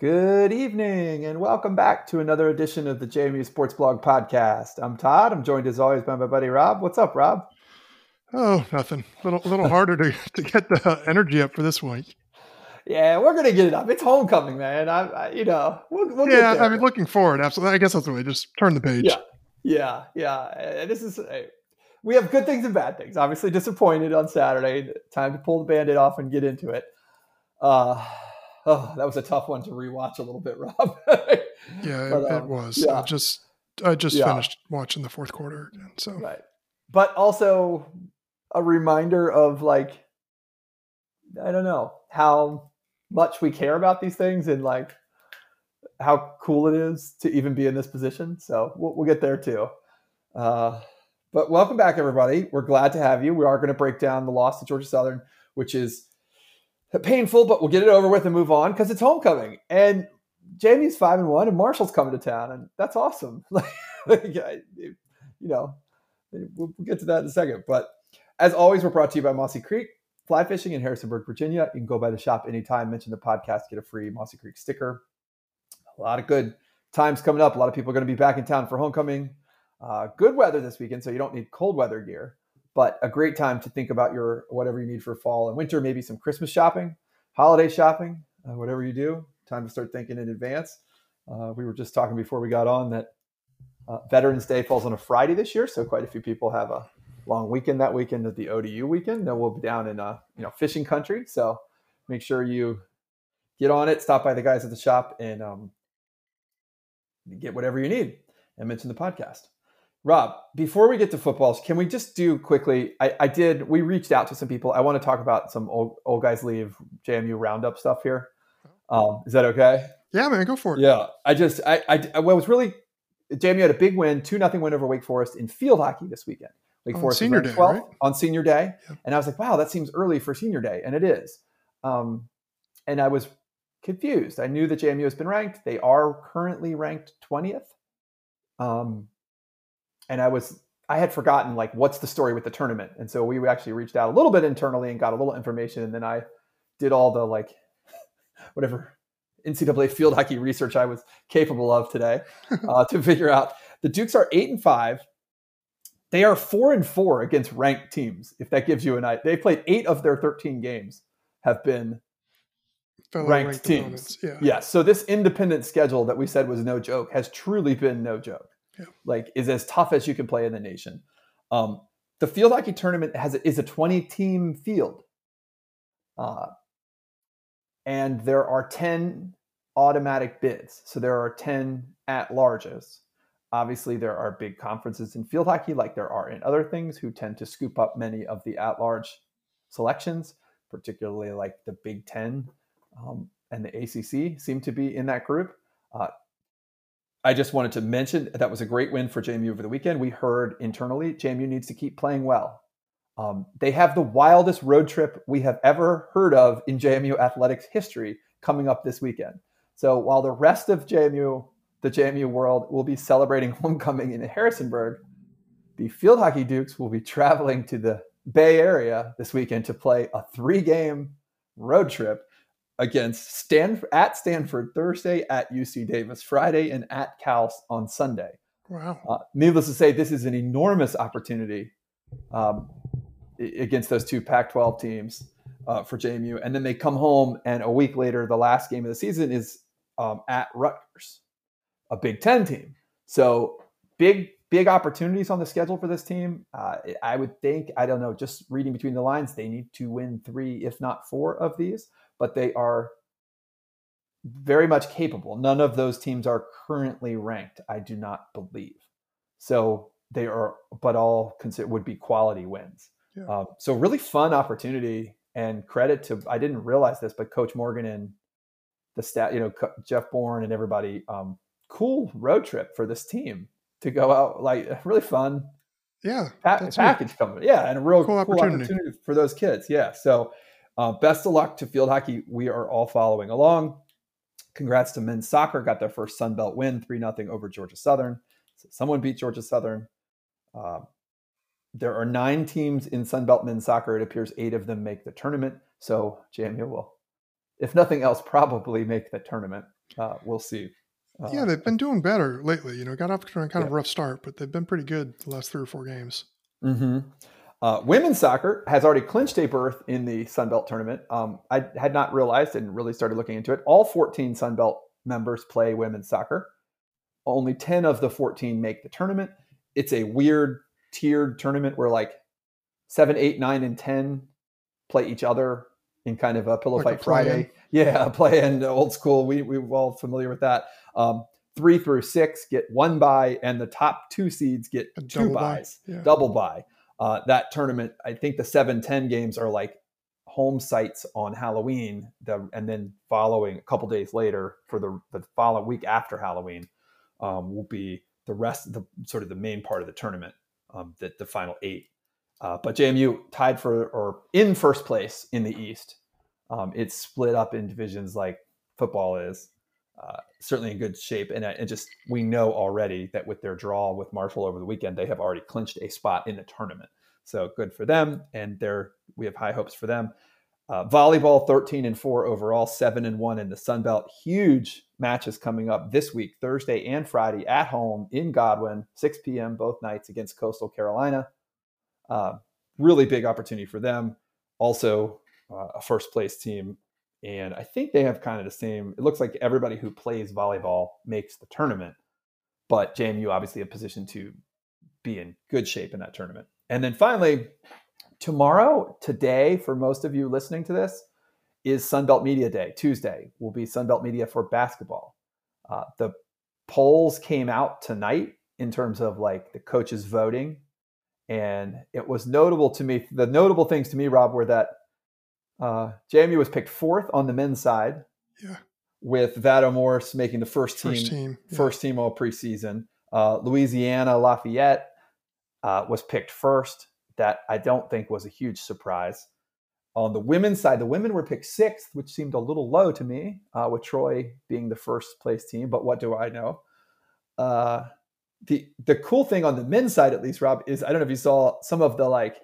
Good evening and welcome back to another edition of the JMU Sports Blog podcast. I'm Todd. I'm joined as always by my buddy Rob. What's up, Rob? Oh, nothing. A little, a little harder to, to get the energy up for this week. Yeah, we're gonna get it up. It's homecoming, man. I, I you know, we'll, we'll yeah. I mean, looking forward. Absolutely. I guess that's the way. Just turn the page. Yeah, yeah, yeah. This is we have good things and bad things. Obviously, disappointed on Saturday. Time to pull the band-aid off and get into it. Uh, oh, that was a tough one to rewatch a little bit, Rob. yeah, but, um, it was. Yeah. I just I just yeah. finished watching the fourth quarter again. So right, but also a reminder of like I don't know how much we care about these things and like how cool it is to even be in this position. So we'll, we'll get there too. Uh, but welcome back, everybody. We're glad to have you. We are going to break down the loss to Georgia Southern, which is painful, but we'll get it over with and move on because it's homecoming. And JMU's five and one, and Marshall's coming to town, and that's awesome. like, you know, we'll get to that in a second. But as always, we're brought to you by Mossy Creek Fly Fishing in Harrisonburg, Virginia. You can go by the shop anytime. Mention the podcast, get a free Mossy Creek sticker. A lot of good times coming up. A lot of people are going to be back in town for homecoming. Uh, good weather this weekend, so you don't need cold weather gear but a great time to think about your whatever you need for fall and winter, maybe some Christmas shopping, holiday shopping, uh, whatever you do. Time to start thinking in advance. Uh, we were just talking before we got on that uh, Veterans Day falls on a Friday this year, so quite a few people have a long weekend that weekend at the ODU weekend. Then we'll be down in uh, you know fishing country, so make sure you get on it. Stop by the guys at the shop and um, get whatever you need, and mention the podcast. Rob, before we get to footballs, can we just do quickly? I, I, did. We reached out to some people. I want to talk about some old, old guys leave JMU roundup stuff here. Um, is that okay? Yeah, man, go for it. Yeah, I just I I, I was really JMU had a big win, two nothing win over Wake Forest in field hockey this weekend. Wake on Forest senior day, right? on senior day, and I was like, wow, that seems early for senior day, and it is. Um, and I was confused. I knew that JMU has been ranked. They are currently ranked twentieth. Um, and I was I had forgotten like what's the story with the tournament, and so we actually reached out a little bit internally and got a little information, and then I did all the like whatever NCAA field hockey research I was capable of today uh, to figure out the Dukes are eight and five. They are four and four against ranked teams. If that gives you an idea, they played eight of their thirteen games have been ranked, ranked, teams. Yeah. yeah. So this independent schedule that we said was no joke has truly been no joke yeah. like is as tough as you can play in the nation. Um, the field hockey tournament has is a 20 team field, uh, and there are 10 automatic bids. So there are 10 at larges. Obviously, there are big conferences in field hockey, like there are in other things, who tend to scoop up many of the at large selections, particularly like the Big Ten um, and the ACC seem to be in that group. Uh, I just wanted to mention that was a great win for JMU over the weekend. We heard internally JMU needs to keep playing well. Um, they have the wildest road trip we have ever heard of in JMU athletics history coming up this weekend. So while the rest of JMU, the JMU world, will be celebrating homecoming in Harrisonburg, the field hockey Dukes will be traveling to the Bay Area this weekend to play a three game road trip against Stanford at Stanford Thursday, at UC Davis Friday, and at Cal on Sunday. Wow! Uh, needless to say, this is an enormous opportunity um, against those two Pac-12 teams uh, for JMU, and then they come home, and a week later, the last game of the season is um, at Rutgers, a Big Ten team. So big, big opportunities on the schedule for this team. Uh, I would think, I don't know, just reading between the lines, they need to win three, if not four, of these but they are very much capable. None of those teams are currently ranked, I do not believe. So they are, but all consider would be quality wins. Yeah. Um, so really fun opportunity and credit to I didn't realize this, but Coach Morgan and the stat, you know, Jeff Bourne and everybody. Um, cool road trip for this team to go out, like really fun. Yeah, pa- package coming. Yeah, and a real cool, cool opportunity. opportunity for those kids. Yeah, so uh, best of luck to field hockey. We are all following along. Congrats to men's soccer. Got their first Sun Belt win, 3 0 over Georgia Southern. So someone beat Georgia Southern. Uh, there are nine teams in Sun Belt men's soccer. It appears eight of them make the tournament. So JMU will, if nothing else, probably make the tournament. uh, we'll see. Uh, yeah, they've been doing better lately. You know, got off to a kind yeah. of rough start, but they've been pretty good the last three or four games. Mm-hmm. Uh, women's soccer has already clinched a berth in the Sun Belt tournament. Um, I had not realized and really started looking into it. All 14 Sun Belt members play women's soccer. Only 10 of the 14 make the tournament. It's a weird tiered tournament where like seven, eight, nine, and 10 play each other in kind of a pillow like fight a Friday. Yeah, play in old school. We we are all familiar with that. Um, three through six get one bye, and the top two seeds get a two buys, yeah. double bye. Uh, that tournament, I think the seven ten games are like home sites on Halloween, the, and then following a couple days later for the the following week after Halloween um, will be the rest of the sort of the main part of the tournament, um, the, the final eight. Uh, but JMU tied for or in first place in the East. Um, it's split up in divisions like football is. Uh, certainly in good shape, and, uh, and just we know already that with their draw with Marshall over the weekend, they have already clinched a spot in the tournament. So good for them, and they're we have high hopes for them. Uh, volleyball 13 and 4 overall, 7 and 1 in the Sun Belt. Huge matches coming up this week, Thursday and Friday at home in Godwin, 6 p.m. both nights against Coastal Carolina. Uh, really big opportunity for them. Also, uh, a first place team. And I think they have kind of the same. It looks like everybody who plays volleyball makes the tournament, but JMU obviously a position to be in good shape in that tournament. And then finally, tomorrow, today, for most of you listening to this, is Sunbelt Media Day. Tuesday will be Sunbelt Media for basketball. Uh, the polls came out tonight in terms of like the coaches voting and it was notable to me. The notable things to me, Rob, were that uh, JMU was picked fourth on the men's side. Yeah. With Vado Morse making the first team, first team, yeah. first team all preseason. Uh, Louisiana Lafayette uh, was picked first. That I don't think was a huge surprise. On the women's side, the women were picked sixth, which seemed a little low to me, uh, with Troy being the first place team. But what do I know? Uh, the the cool thing on the men's side, at least, Rob, is I don't know if you saw some of the like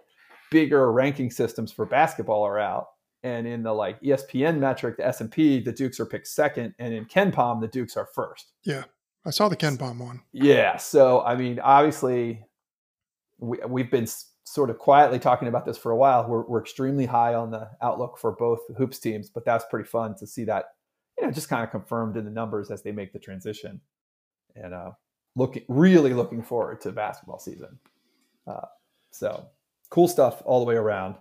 bigger ranking systems for basketball are out, and in the like ESPN metric, the S and P, the Dukes are picked second, and in KenPom, the Dukes are first. Yeah, I saw the KenPom one. Yeah, so I mean, obviously, we we've been sort of quietly talking about this for a while. We're we're extremely high on the outlook for both hoops teams, but that's pretty fun to see that you know just kind of confirmed in the numbers as they make the transition. And uh, looking really looking forward to basketball season. Uh, so cool stuff all the way around.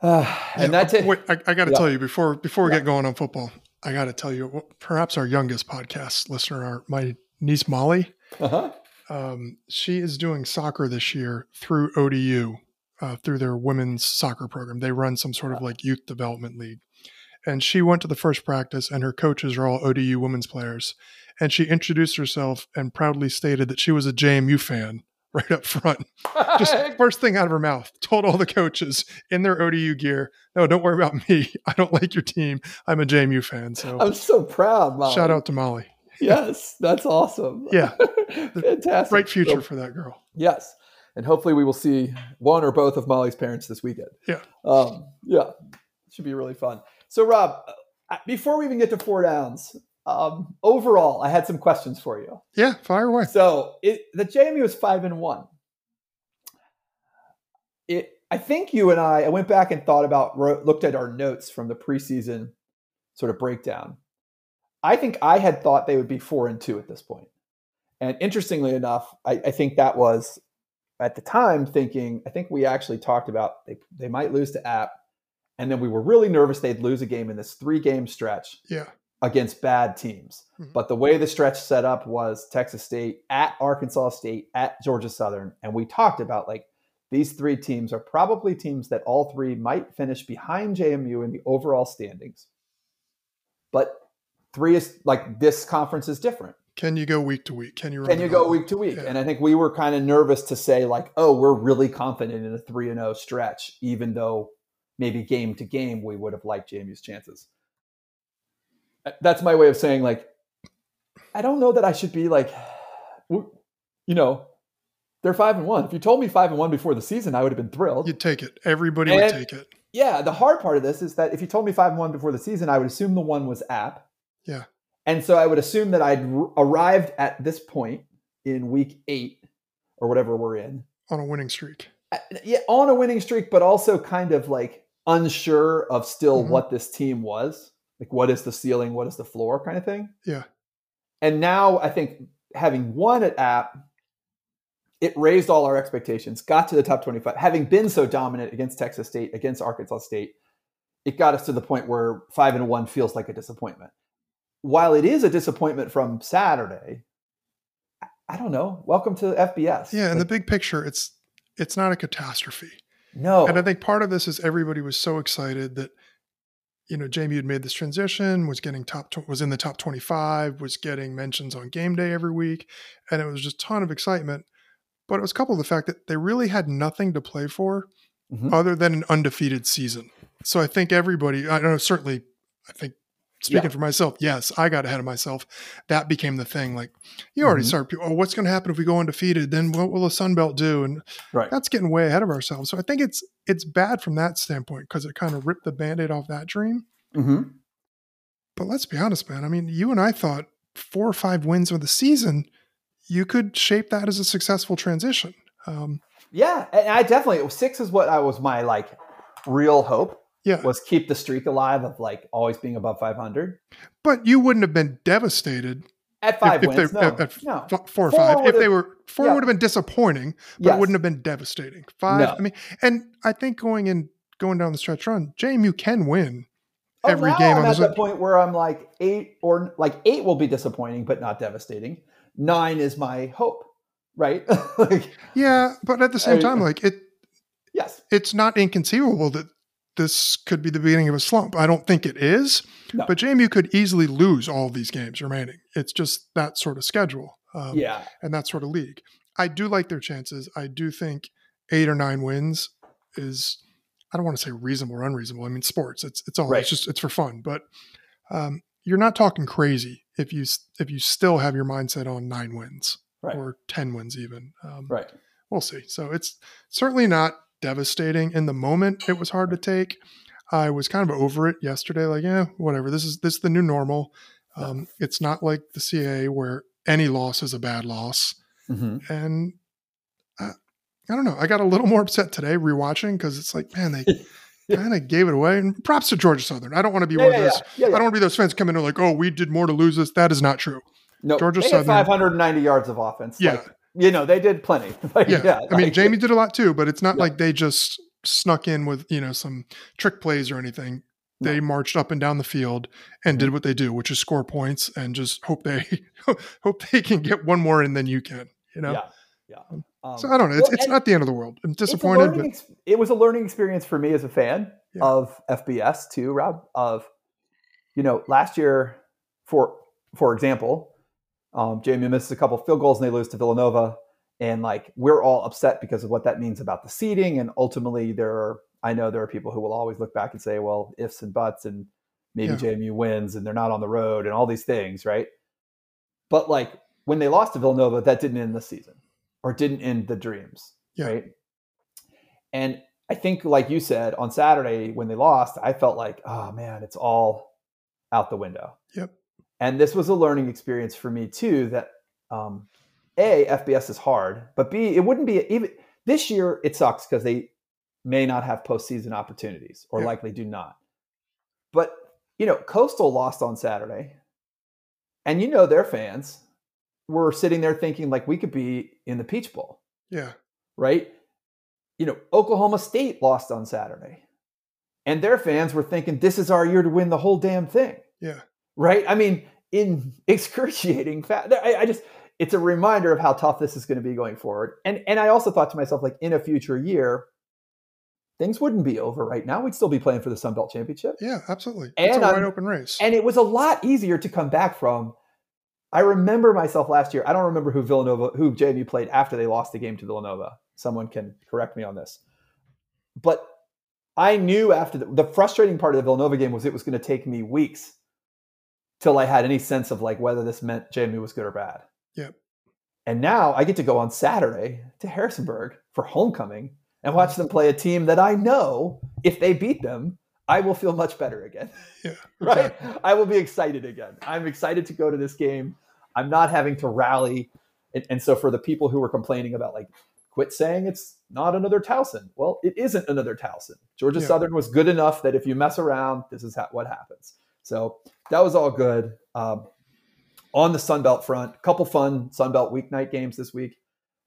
Uh, and yeah, that's it. Wait, I, I got to yeah. tell you before before we yeah. get going on football, I got to tell you perhaps our youngest podcast listener, our my niece Molly. Uh-huh. Um, she is doing soccer this year through ODU, uh, through their women's soccer program. They run some sort of like youth development league. And she went to the first practice, and her coaches are all ODU women's players and she introduced herself and proudly stated that she was a JMU fan right up front. Just first thing out of her mouth, told all the coaches in their ODU gear, "No, don't worry about me. I don't like your team. I'm a JMU fan." So I'm so proud. Molly. Shout out to Molly. yes, that's awesome. Yeah, fantastic. Bright future so, for that girl. Yes, and hopefully we will see one or both of Molly's parents this weekend. Yeah, um, yeah, should be really fun. So, Rob, uh, before we even get to four downs, um, overall, I had some questions for you. Yeah, fire away. So it, the JMU is five and one. It, I think you and I, I went back and thought about, wrote, looked at our notes from the preseason sort of breakdown. I think I had thought they would be four and two at this point. And interestingly enough, I, I think that was at the time thinking, I think we actually talked about they, they might lose to App. And then we were really nervous they'd lose a game in this three game stretch. Yeah against bad teams. Mm-hmm. But the way the stretch set up was Texas State at Arkansas State at Georgia Southern. And we talked about like these three teams are probably teams that all three might finish behind JMU in the overall standings. But three is like this conference is different. Can you go week to week? Can you Can you go week to week? Yeah. And I think we were kind of nervous to say like, oh, we're really confident in a 3 and 0 stretch even though maybe game to game we would have liked JMU's chances that's my way of saying like I don't know that I should be like you know they're five and one. If you told me five and one before the season, I would have been thrilled. You'd take it. Everybody and, would take it. Yeah. The hard part of this is that if you told me five and one before the season, I would assume the one was app. Yeah. And so I would assume that I'd r- arrived at this point in week eight or whatever we're in on a winning streak. Uh, yeah, on a winning streak, but also kind of like unsure of still mm-hmm. what this team was. Like, what is the ceiling? What is the floor kind of thing? Yeah. And now I think having won at App, it raised all our expectations, got to the top 25. Having been so dominant against Texas State, against Arkansas State, it got us to the point where five and one feels like a disappointment. While it is a disappointment from Saturday, I don't know. Welcome to FBS. Yeah, in like, the big picture, it's it's not a catastrophe. No. And I think part of this is everybody was so excited that you know JMU had made this transition, was getting top was in the top 25, was getting mentions on game day every week, and it was just a ton of excitement. But it was coupled with the fact that they really had nothing to play for mm-hmm. other than an undefeated season. So I think everybody, I know certainly I think speaking yeah. for myself, yes, I got ahead of myself. That became the thing. Like you already mm-hmm. start, oh, what's going to happen if we go undefeated? Then what will the Sun Belt do? And right. that's getting way ahead of ourselves. So I think it's it's bad from that standpoint because it kind of ripped the band-aid off that dream. Mm-hmm. But let's be honest, man. I mean, you and I thought four or five wins of the season, you could shape that as a successful transition. Um, yeah, and I definitely six is what I was my like real hope yeah. was keep the streak alive of like always being above 500. But you wouldn't have been devastated at five if, wins. If no, at, no. four or four five. If they were four yeah. would have been disappointing, but yes. it wouldn't have been devastating. Five. No. I mean, and I think going in going down the stretch run, JMU can win oh, every game. I'm at that point where I'm like eight or like eight will be disappointing, but not devastating. Nine is my hope, right? like, yeah, but at the same I, time, like it. Yes, it's not inconceivable that this could be the beginning of a slump. I don't think it is, no. but JMU could easily lose all these games remaining. It's just that sort of schedule. Um, yeah. And that sort of league. I do like their chances. I do think eight or nine wins is, I don't want to say reasonable or unreasonable. I mean, sports, it's, it's all, right. it's just, it's for fun, but um, you're not talking crazy if you, if you still have your mindset on nine wins right. or 10 wins even. Um, right. We'll see. So it's certainly not devastating in the moment. It was hard to take. I was kind of over it yesterday. Like, yeah, whatever. This is this is the new normal. Um, it's not like the CAA where any loss is a bad loss. Mm-hmm. And I, I, don't know. I got a little more upset today rewatching because it's like, man, they kind of gave it away. And props to Georgia Southern. I don't want to be yeah, one yeah, of those. Yeah, I don't want to be those fans coming in like, oh, we did more to lose this. That is not true. No, Georgia Southern 590 yards of offense. Yeah, like, you know, they did plenty. like, yeah. yeah. I mean, JMU did a lot too, but it's not yeah. like they just snuck in with, you know, some trick plays or anything. They marched up and down the field and mm-hmm. did what they do, which is score points and just hope they hope they can get one more in than you can, you know? Yeah. Yeah. Um, um so I don't know. It's, well, it's not the end of the world. I'm disappointed. But... Ex- it was a learning experience for me as a fan of FBS too, Rob. Of, you know, last year, for for example, um, JMU misses a couple field goals and they lose to Villanova. And like we're all upset because of what that means about the seeding. And ultimately, there are I know there are people who will always look back and say, well, ifs and buts, and maybe yeah. JMU wins and they're not on the road and all these things, right? But like when they lost to Villanova, that didn't end the season or didn't end the dreams, yeah. right? And I think, like you said on Saturday when they lost, I felt like, oh man, it's all out the window. Yep and this was a learning experience for me too that um, a fbs is hard but b it wouldn't be even this year it sucks because they may not have postseason opportunities or yeah. likely do not. But you know coastal lost on saturday and you know their fans were sitting there thinking like we could be in the peach bowl. Yeah. Right? You know oklahoma state lost on saturday and their fans were thinking this is our year to win the whole damn thing. Yeah right? I mean, in excruciating fact, I, I just it's a reminder of how tough this is going to be going forward. And and I also thought to myself, like in a future year, things wouldn't be over right now. We'd still be playing for the Sun Belt Championship. Yeah, absolutely. And it's a wide open race. And it was a lot easier to come back from. I remember myself last year. I don't remember who Villanova, who JMU played after they lost the game to Villanova. Someone can correct me on this. But I knew after the, the frustrating part of the Villanova game was it was going to take me weeks till I had any sense of like whether this meant JMU was good or bad. Yep. And now I get to go on Saturday to Harrisonburg for homecoming and watch them play a team that I know if they beat them, I will feel much better again. Yeah. right? exactly. I will be excited again. I'm excited to go to this game. I'm not having to rally. And, and so for the people who were complaining about like, quit saying it's not another Towson. Well, it isn't another Towson. Georgia Yeah. Southern was good enough that if you mess around, this is ha- what happens. So that was all good. Um, on the Sun Belt front, a couple fun Sun Belt weeknight games this week.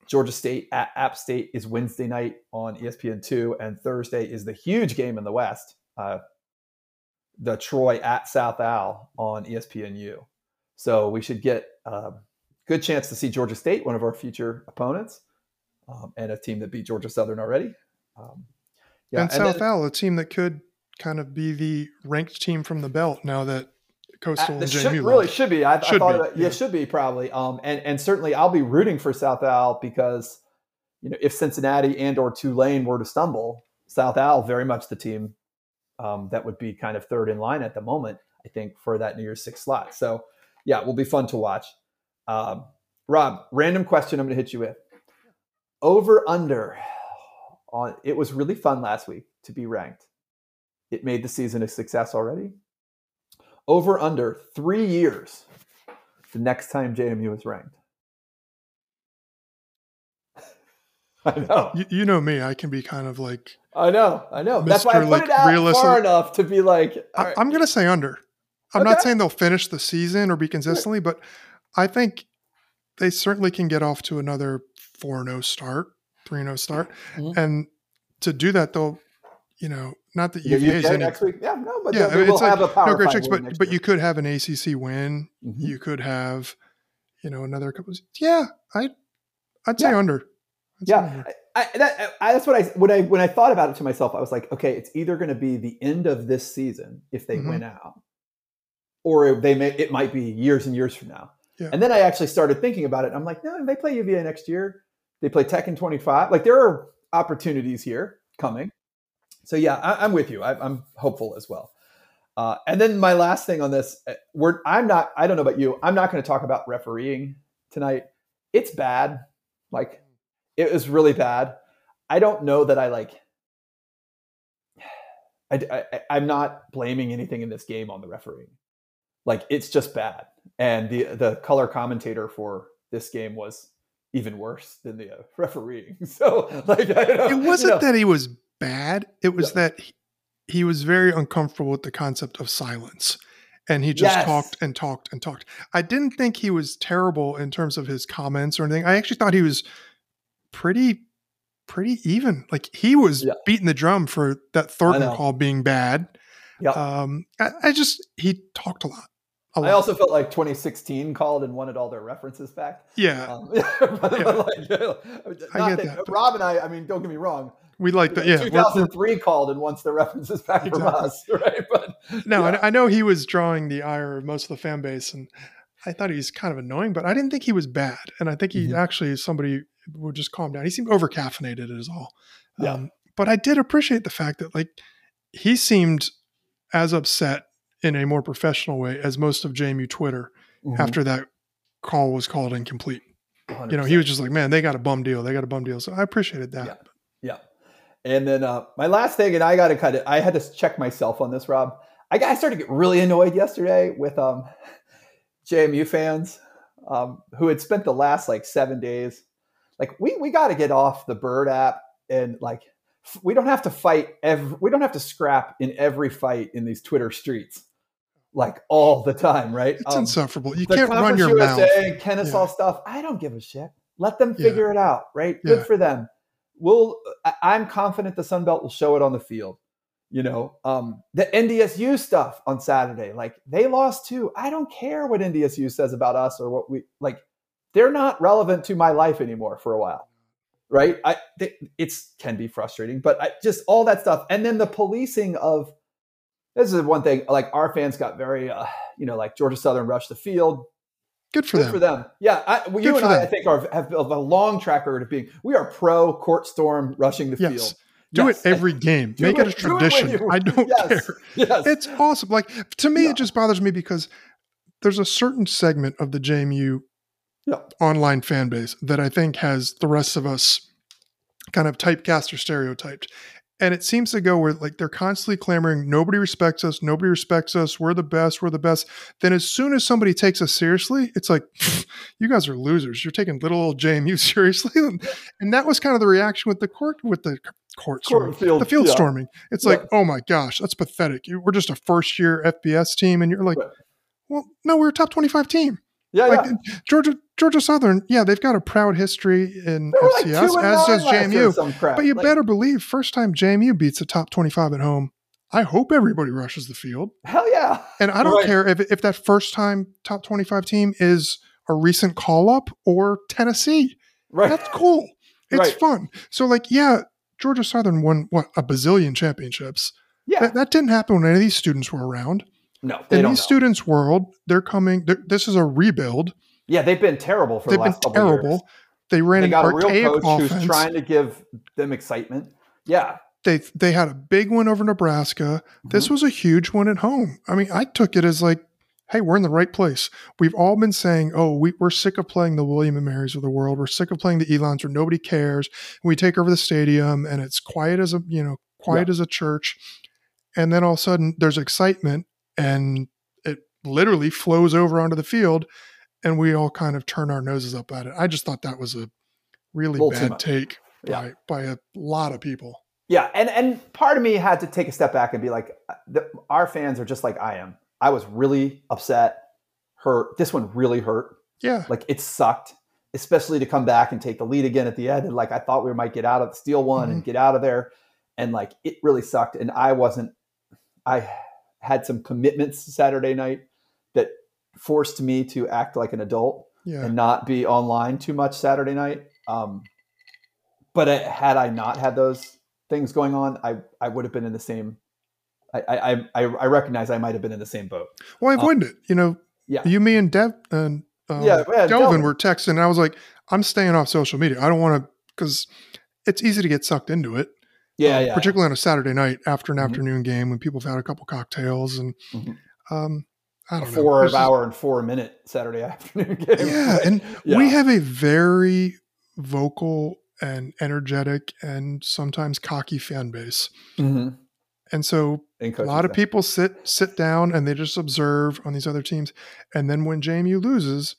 Georgia State at App State is Wednesday night on E ESPN2, and Thursday is the huge game in the West. Uh, the Troy at South Al on ESPNU. So we should get a good chance to see Georgia State, one of our future opponents, um, and a team that beat Georgia Southern already. Um, and and South then- Al, a team that could kind of be the ranked team from the belt now that Coastal Uh, and should, really left. should be. I, I Should thought be, about, yeah, yeah. should be probably. Um, and and certainly I'll be rooting for South Al because you know if Cincinnati and or Tulane were to stumble, South Al very much the team um, that would be kind of third in line at the moment. I think for that New Year's Six slot. So yeah, it will be fun to watch. Um, Rob, random question I'm going to hit you with. Over under on it was really fun last week to be ranked. It made the season a success already over under three years the next time JMU is ranked. I know, You, you know me, I can be kind of like I know, I know. That's why I Mr. put like, it out realistic- far enough to be like, I, right, I'm going to say under. I'm not saying they'll finish the season or be consistently, but I think they certainly can get off to another 4 0 start, 3 0 start. Mhm. And to do that, they'll, you know, not that UVA is UVA in it. next week. Yeah, no, but Yeah, they, will like- have a power No great five checks, win but but year. you could have an ACC win. Mhm. You could have, you know, another couple. Yeah, I, I'd say Yeah. under. I'd say Yeah, under. I, that, I, that's what I when I when I thought about it to myself, I was like, okay, it's either going to be the end of this season if they Mhm. win out, or they may it might be years and years from now. Yeah. And then I actually started thinking about it. I'm like, no, they play UVA next year. They play Tech in 25. Like there are opportunities here coming. So yeah, I, I'm with you. I, I'm hopeful as well. Uh, and then my last thing on this, uh, we're I'm not. I don't know about you. I'm not going to talk about refereeing tonight. It's bad. Like it was really bad. I don't know that I like. I, I, I'm not blaming anything in this game on the refereeing. Like it's just bad, and the the color commentator for this game was even worse than the uh, refereeing. So like I don't, It wasn't you know, that he was bad. It was Yeah. that he, he was very uncomfortable with the concept of silence. And he just Yes. talked and talked and talked. I didn't think he was terrible in terms of his comments or anything. I actually thought he was pretty, pretty even. Like he was Yeah. beating the drum for that Thornton call being bad. Yeah. Um, I, I just he talked a lot. A lot. I also felt like 2016 called and wanted all their references back. yeah, Um, but, but Yeah. like, not I get that- that, but- Rob and I, I mean, don't get me wrong. We like that. Yeah, we're- we're- 2003 called and wants the references back from us, right? But No, yeah. I, I know he was drawing the ire of most of the fan base, and I thought he was kind of annoying, but I didn't think he was bad. And I think he Mhm. actually is somebody would just calm down. He seemed over caffeinated, is all. Yeah. Um, but I did appreciate the fact that like he seemed as upset in a more professional way as most of JMU Twitter Mhm. after that call was called incomplete. You know, he was just like, "Man, they got a bum deal. They got a bum deal." So I appreciated that. Yeah. Yeah. And then uh, my last thing, and I got to cut it. I had to check myself on this, Rob. I, got, I started to get really annoyed yesterday with um, JMU fans um, who had spent the last like seven days. Like we we got to get off the Bird app and like f- we don't have to fight every. We don't have to scrap in every fight in these Twitter streets, like all the time, right? It's Um, insufferable. You can't run your USA mouth. Kennesaw stuff. I don't give a shit. Let them Yeah. figure it out, right? Good Yeah. for them. We'll. I- I'm confident the Sun Belt will show it on the field. You know, um, the NDSU stuff on Saturday, like they lost too. I don't care what NDSU says about us or what we like. They're not relevant to my life anymore for a while, right? I they, it's can be frustrating, but I, just all that stuff, and then the policing of this is one thing. Like our fans got very, uh, you know, like Georgia Southern rushed the field. Good for Good them. for them. Yeah, I, well, you and I, them. I think, are have built a long track record of being. We are pro court storm rushing the Yes. field. Do Yes. it every game. Do Make it, it- a do it tradition. I don't Yes. care. Yes, It's awesome. Like to me, Yeah. it just bothers me because there's a certain segment of the JMU Yeah. online fan base that I think has the rest of us kind of typecast or stereotyped. And it seems to go where like they're constantly clamoring nobody respects us. Nobody respects us. We're the best. We're the best. Then as soon as somebody takes us seriously it's like you guys are losers. You're taking little old jmu seriously. And that was kind of the reaction with the court with the court storming, field, the field yeah. storming. It's yeah. like oh my gosh that's pathetic. We're just a first year fbs team. And you're like well no we're a top 25 team yeah, like yeah. Georgia Georgia Southern, yeah, they've got a proud history in FCS, like as does JMU. But you like, better believe, first time JMU beats a top twenty-five at home, I hope everybody rushes the field. Hell yeah! And I don't right. care if if that first time top twenty-five team is a recent call up or Tennessee. Right, that's cool. It's right. fun. So like, yeah, Georgia Southern won what a bazillion championships. Yeah, that, that didn't happen when any of these students were around. No, in these students' world, they're coming. They're, this is a rebuild. Yeah, they've been terrible for they've the last been terrible. Years. They ran they an got a real coach offense. who's trying to give them excitement. Yeah, they they had a big win over Nebraska. Mm-hmm. This was a huge one at home. I mean, I took it as like, hey, we're in the right place. We've all been saying, oh, we, we're sick of playing the William and Marys of the world. We're sick of playing the Elons where nobody cares. We take over the stadium and it's quiet as a you know quiet yeah. as a church. And then all of a sudden, there's excitement and it literally flows over onto the field and we all kind of turn our noses up at it. I just thought that was a really a bad take yeah. by, by a lot of people. Yeah, and and part of me had to take a step back and be like, uh, the, our fans are just like I am. I was really upset, hurt. This one really hurt. Yeah, like it sucked, especially to come back and take the lead again at the end. And like I thought we might get out of the steal one mm-hmm. and get out of there, and like it really sucked. And I wasn't. I had some commitments Saturday night that forced me to act like an adult yeah. and not be online too much Saturday night. Um, but it, had I not had those things going on, I I would have been in the same. I I I, I recognize I might have been in the same boat. Well, I avoided um, it. You know, yeah. You, me, and Dev and um, yeah, yeah, Delvin were texting, and I was like, I'm staying off social media. I don't want to because it's easy to get sucked into it. Yeah, um, yeah. Particularly on a Saturday night after an mm-hmm. afternoon game when people have had a couple cocktails and. Mm-hmm. Um, I don't a four know. hour and four minute Saturday afternoon game. Yeah, and yeah. we have a very vocal and energetic and sometimes cocky fan base. Mm-hmm. And so a lot of people sit sit down and they just observe on these other teams, and then when JMU loses,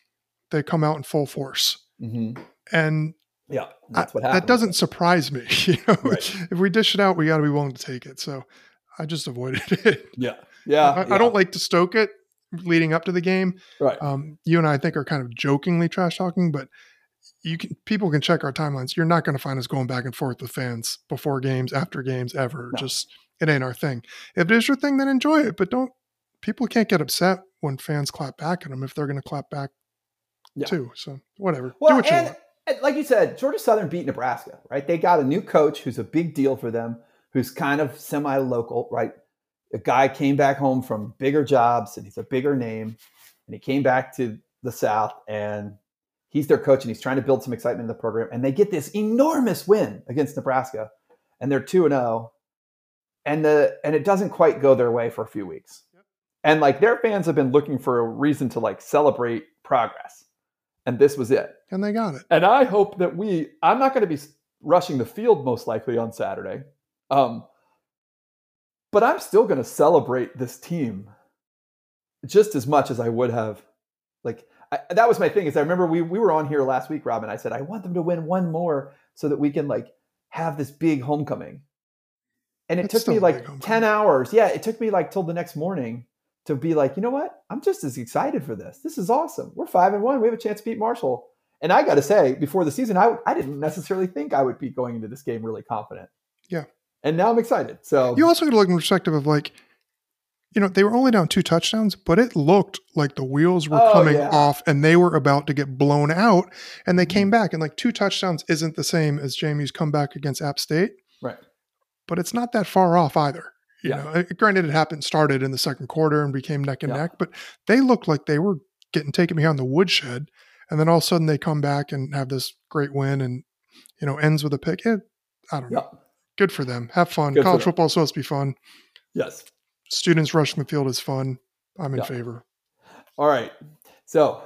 they come out in full force. Mm-hmm. And yeah, that's what. That doesn't surprise me. You know, right. if we dish it out, we got to be willing to take it. So I just avoided it. Yeah, yeah I, yeah. I, don't like to stoke it leading up to the game. Right. Um, you and I, I think are kind of jokingly trash talking, but you can people can check our timelines. You're not going to find us going back and forth with fans before games, after games, ever. No. Just it ain't our thing. If it is your thing, then enjoy it. But don't people can't get upset when fans clap back at them if they're going to clap back yeah. too. So whatever. Well, Do what you and, want. And like you said, Georgia Southern beat Nebraska, right? They got a new coach who's a big deal for them, who's kind of semi-local, right? a guy came back home from bigger jobs and he's a bigger name and he came back to the south and he's their coach and he's trying to build some excitement in the program and they get this enormous win against nebraska and they're 2 and 0 and the and it doesn't quite go their way for a few weeks yep. and like their fans have been looking for a reason to like celebrate progress and this was it and they got it and i hope that we i'm not going to be rushing the field most likely on saturday um, but I'm still going to celebrate this team just as much as I would have. Like I, that was my thing. Is I remember we we were on here last week, Robin. I said I want them to win one more so that we can like have this big homecoming. And it That's took me like ten hours. Yeah, it took me like till the next morning to be like, you know what? I'm just as excited for this. This is awesome. We're five and one. We have a chance to beat Marshall. And I got to say, before the season, I I didn't necessarily think I would be going into this game really confident. Yeah and now I'm excited. So you also got to look in perspective of like, you know, they were only down two touchdowns, but it looked like the wheels were oh, coming yeah. off and they were about to get blown out, and they mm-hmm. came back. And like two touchdowns isn't the same as JMU's comeback against App State, right? But it's not that far off either. You yeah. know, granted, it happened started in the second quarter and became neck and yeah. neck, but they looked like they were getting taken behind the woodshed, and then all of a sudden they come back and have this great win, and you know ends with a pick. It, I don't know good for them. Have fun. Good College football is supposed to be fun. Yes. Students rushing the field is fun. I'm in yeah. favor. All right. So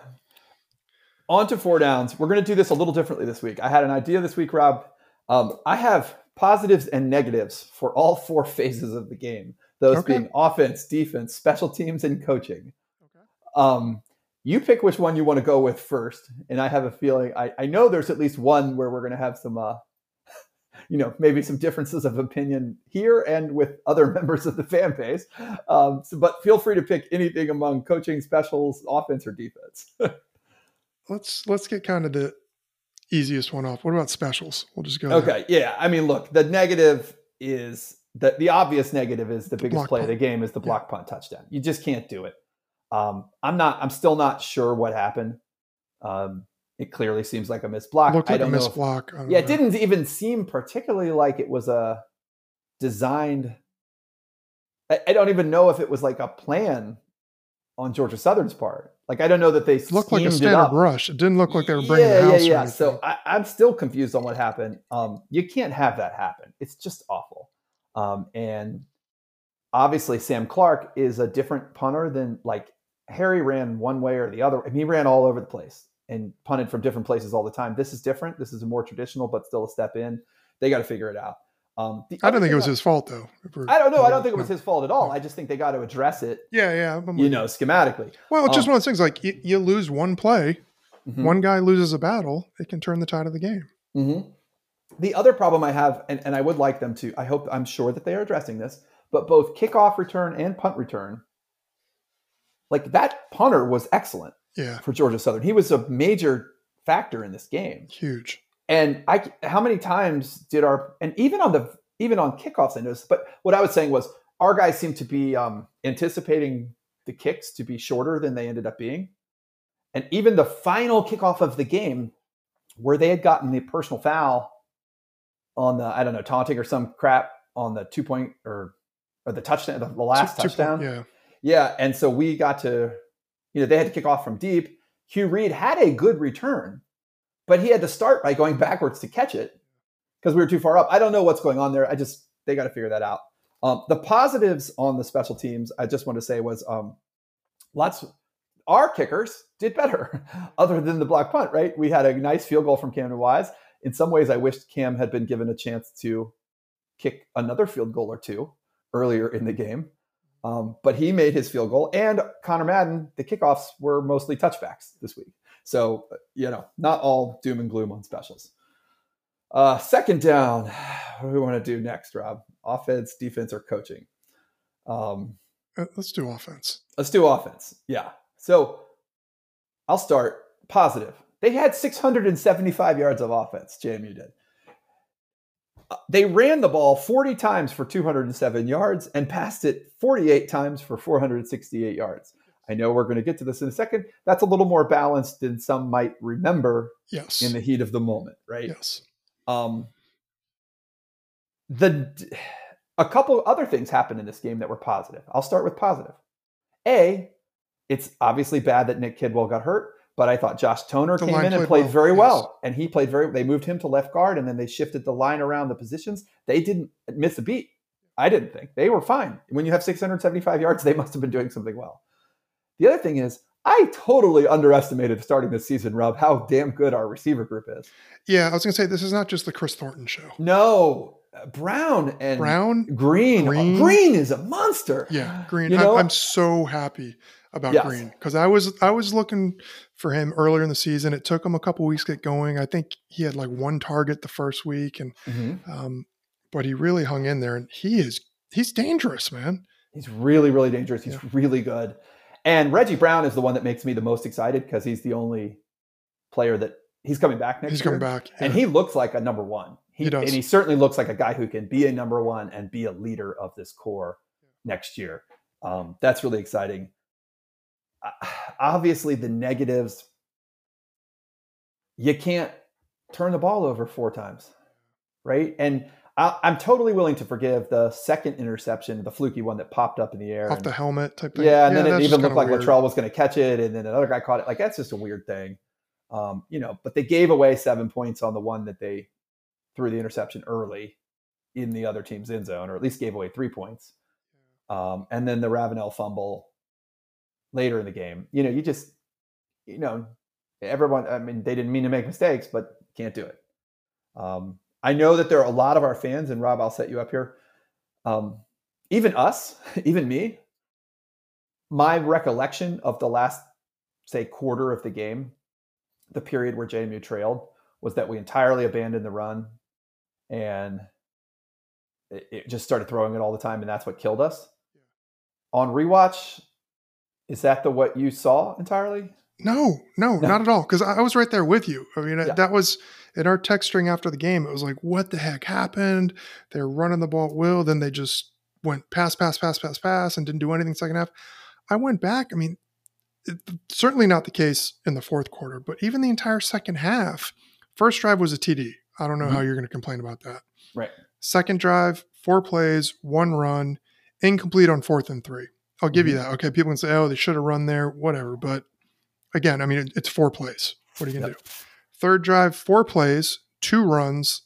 on to four downs. We're going to do this a little differently this week. I had an idea this week, Rob. Um, I have positives and negatives for all four phases of the game. Those Okay. being offense, defense, special teams, and coaching. Okay. Um, you pick which one you want to go with first, and I have a feeling I, I know there's at least one where we're going to have some, uh, you know, maybe some differences of opinion here and with other members of the fan base. Um, so, but feel free to pick anything among coaching, specials, offense, or defense. Let's let's get kind of the easiest one off. What about specials? We'll just go. there. Okay, yeah. I mean, look, the negative is the the obvious negative is the biggest block play of the game is the block punt touchdown. You just can't do it. Um, I'm not. I'm still not sure what happened. Um, it clearly seems like a missed block. Looked I like a don't know. missed block. I yeah, it didn't even seem particularly like it was a designed. I, I don't even know if it was like a plan on Georgia Southern's part. Like I don't know that they It looked like a schemed it standard rush. It didn't look like they were bringing yeah, the house. Yeah, yeah. So I, I'm still confused on what happened. Um, you can't have that happen. It's just awful. Um, and obviously, Sam Clark is a different punter than like Harry ran one way or the other. I mean, he ran all over the place and punted from different places all the time. This is different. This is a more traditional, but still a step in. They got to figure it out. Um, I don't think it was his fault though. I don't know. I don't think it was his fault at all. I just think they got to address it, Yeah, yeah. I'm you know, schematically. Well, it's just Um, one of those things. Like you, you lose one play, Mhm. one guy loses a battle, it can turn the tide of the game. hmm The other problem I have, and, and I would like them to, I hope, I'm sure that they are addressing this, but both kickoff return and punt return, like that punter was excellent Yeah, for Georgia Southern. He was a major factor in this game. huge. And I, how many times did our, and even on the, even on kickoffs, I noticed, but what I was saying was our guys seemed to be um, anticipating the kicks to be shorter than they ended up being. And even the final kickoff of the game, where they had gotten the personal foul on the, I don't know, taunting or some crap on the two point or, or the touchdown, the, last Two- two touchdown. point- yeah, Yeah, and so we got to, you know, they had to kick off from deep. Hugh Reed had a good return, but he had to start by going backwards to catch it because we were too far up. I don't know what's going on there. I just they got to figure that out. Um, the positives on the special teams, I just want to say was um, lots. Our kickers did better, other than the block punt. Right, we had a nice field goal from Camden Wise. In some ways, I wished Cam had been given a chance to kick another field goal or two earlier in the game. Um, but he made his field goal, and Connor Madden, the kickoffs were mostly touchbacks this week. So, you know, not all doom and gloom on specials. Uh, second down, what do we want to do next, Rob? Offense, defense, or coaching? Um, Uh, let's do offense. let's do offense. Yeah. So I'll start positive. They had 675 yards of offense, JMU did. They ran the ball 40 times for 207 yards and passed it 48 times for 468 yards. I know we're going to get to this in a second. That's a little more balanced than some might remember Yes. in the heat of the moment, right? yes. Um, the a couple other things happened in this game that were positive. I'll start with positive. A, it's obviously bad that Nick Kidwell got hurt, but I thought Josh Toner The came in and played played well, very yes. well, and he played very. They moved him to left guard, and then they shifted the line around the positions. They didn't miss a beat. I didn't think they were fine. When you have 675 yards, they must have been doing something well. The other thing is, I totally underestimated starting this season, Rob, how damn good our receiver group is. Yeah, I was gonna say this is not just the Kris Thornton show. No, Brown and Brown, Green. Green. Green is a monster. yeah, Green. You I'm- know- I'm, so happy about Yes. Green because I was I was looking for him earlier in the season. It took him a couple weeks to get going. I think he had like one target the first week, and Mhm. um, but he really hung in there, and he is he's dangerous, man. He's really, really dangerous. He's really good. And Reggie Brown is the one that makes me the most excited because he's the only player that he's coming back next He's year. coming back, And he looks like a number one. He, He does. And he certainly looks like a guy who can be a number one and be a leader of this core next year. Um, that's really exciting. Uh, obviously, the negatives you can't turn the ball over four times, right? And I, I'm totally willing to forgive the second interception, the fluky one that popped up in the air. off and- the helmet type thing. yeah, and then it even looked like weird. Latrell was going to catch it, and then another guy caught it. Like that's just a weird thing, um, you know. But they gave away seven points on the one that they threw the interception early in the other team's end zone, or at least gave away three points. Um, and then the Ravenel fumble later in the game. You know, you just, you know, everyone. I mean, they didn't mean to make mistakes, but can't do it. Um, I know that there are a lot of our fans, and Rob, I'll set you up here. Um, even us, even me, my recollection of the last, say, quarter of the game, the period where JMU trailed, was that we entirely abandoned the run and it, it just started throwing it all the time, and that's what killed us. On rewatch, is that the what you saw entirely? No, no, no. not at all. Because I, I, was right there with you. I mean, yeah. that was in our text string after the game. It was like, what the heck happened? They're running the ball at will. Then they just went pass, pass, pass, pass, pass, and didn't do anything second half. I went back. I mean, it, certainly not the case in the fourth quarter, but even the entire second half, first drive was a TD. I don't know mm-hmm. how you're going to complain about that. Right. Second drive, four plays, one run, incomplete on fourth and three. I'll give mm-hmm. you that. Okay. People can say, oh, they should have run there, whatever. But again, I mean, it's four plays. What are you going to yep. do? Third drive, four plays, two runs,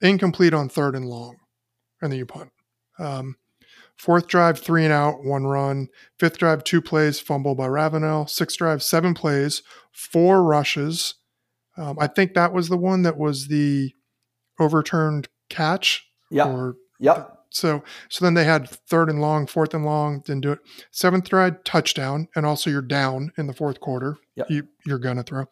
incomplete on third and long. And then you punt. Um, fourth drive, three and out, one run. Fifth drive, two plays, fumble by Ravenel. Sixth drive, seven plays, four rushes. Um, I think that was the one that was the overturned catch. Yeah. Yep. So so then they had third and long, fourth and long, didn't do it. Seventh drive touchdown, and also you're down in the fourth quarter. Yep. You, you're gonna throw.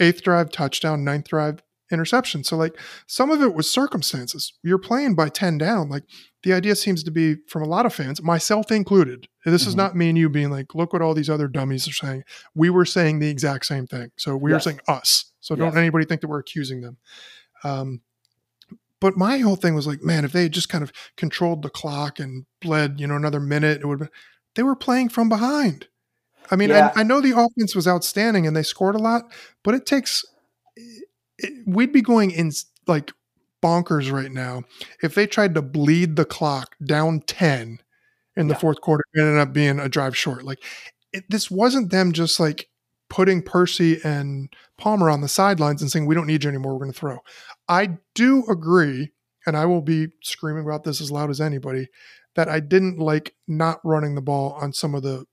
Eighth drive touchdown, ninth drive interception. So like some of it was circumstances. You're playing by ten down. Like the idea seems to be from a lot of fans, myself included. This mm-hmm. is not me and you being like, look what all these other dummies are saying. We were saying the exact same thing. So we yes. are saying us. So don't anybody think that we're accusing them. Um, but my whole thing was like, man, if they had just kind of controlled the clock and bled, you know, another minute, it would. Be, they were playing from behind. I mean, yeah. I, I, know the offense was outstanding and they scored a lot, but it takes. It, we'd be going in like bonkers right now if they tried to bleed the clock down ten in the yeah. fourth quarter. It ended up being a drive short. Like it, this wasn't them just like putting Percy and Palmer on the sidelines and saying, we don't need you anymore. We're going to throw. I do agree, and I will be screaming about this as loud as anybody, that I didn't like not running the ball on some of the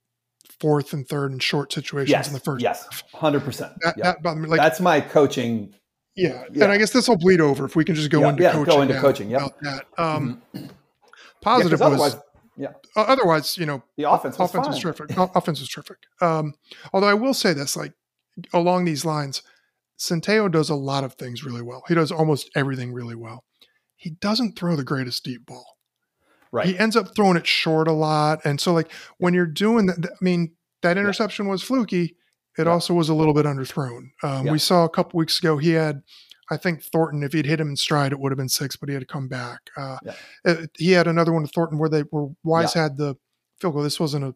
fourth and third and short situations yes, in the first. Yes, hundred percent. That, yep. that Like, That's my coaching. Yeah. yeah. and I guess this will bleed over if we can just go yeah, into yeah, coaching. Go into coaching. Yeah. That. Um, mm-hmm. Positive was. Yeah. Otherwise, you know, the offense was offense fine. was terrific. offense was terrific. Um, although I will say this, like along these lines, Centeio does a lot of things really well. He does almost everything really well. He doesn't throw the greatest deep ball. Right. He ends up throwing it short a lot. And so, like, when you're doing that, I mean, that interception yeah. was fluky. It yeah. also was a little bit underthrown. Um, yeah. We saw a couple weeks ago, he had, I think, Thornton, if he'd hit him in stride, it would have been six, but he had to come back. Uh, it, he had another one to Thornton where they were, Wise had the field goal. This wasn't a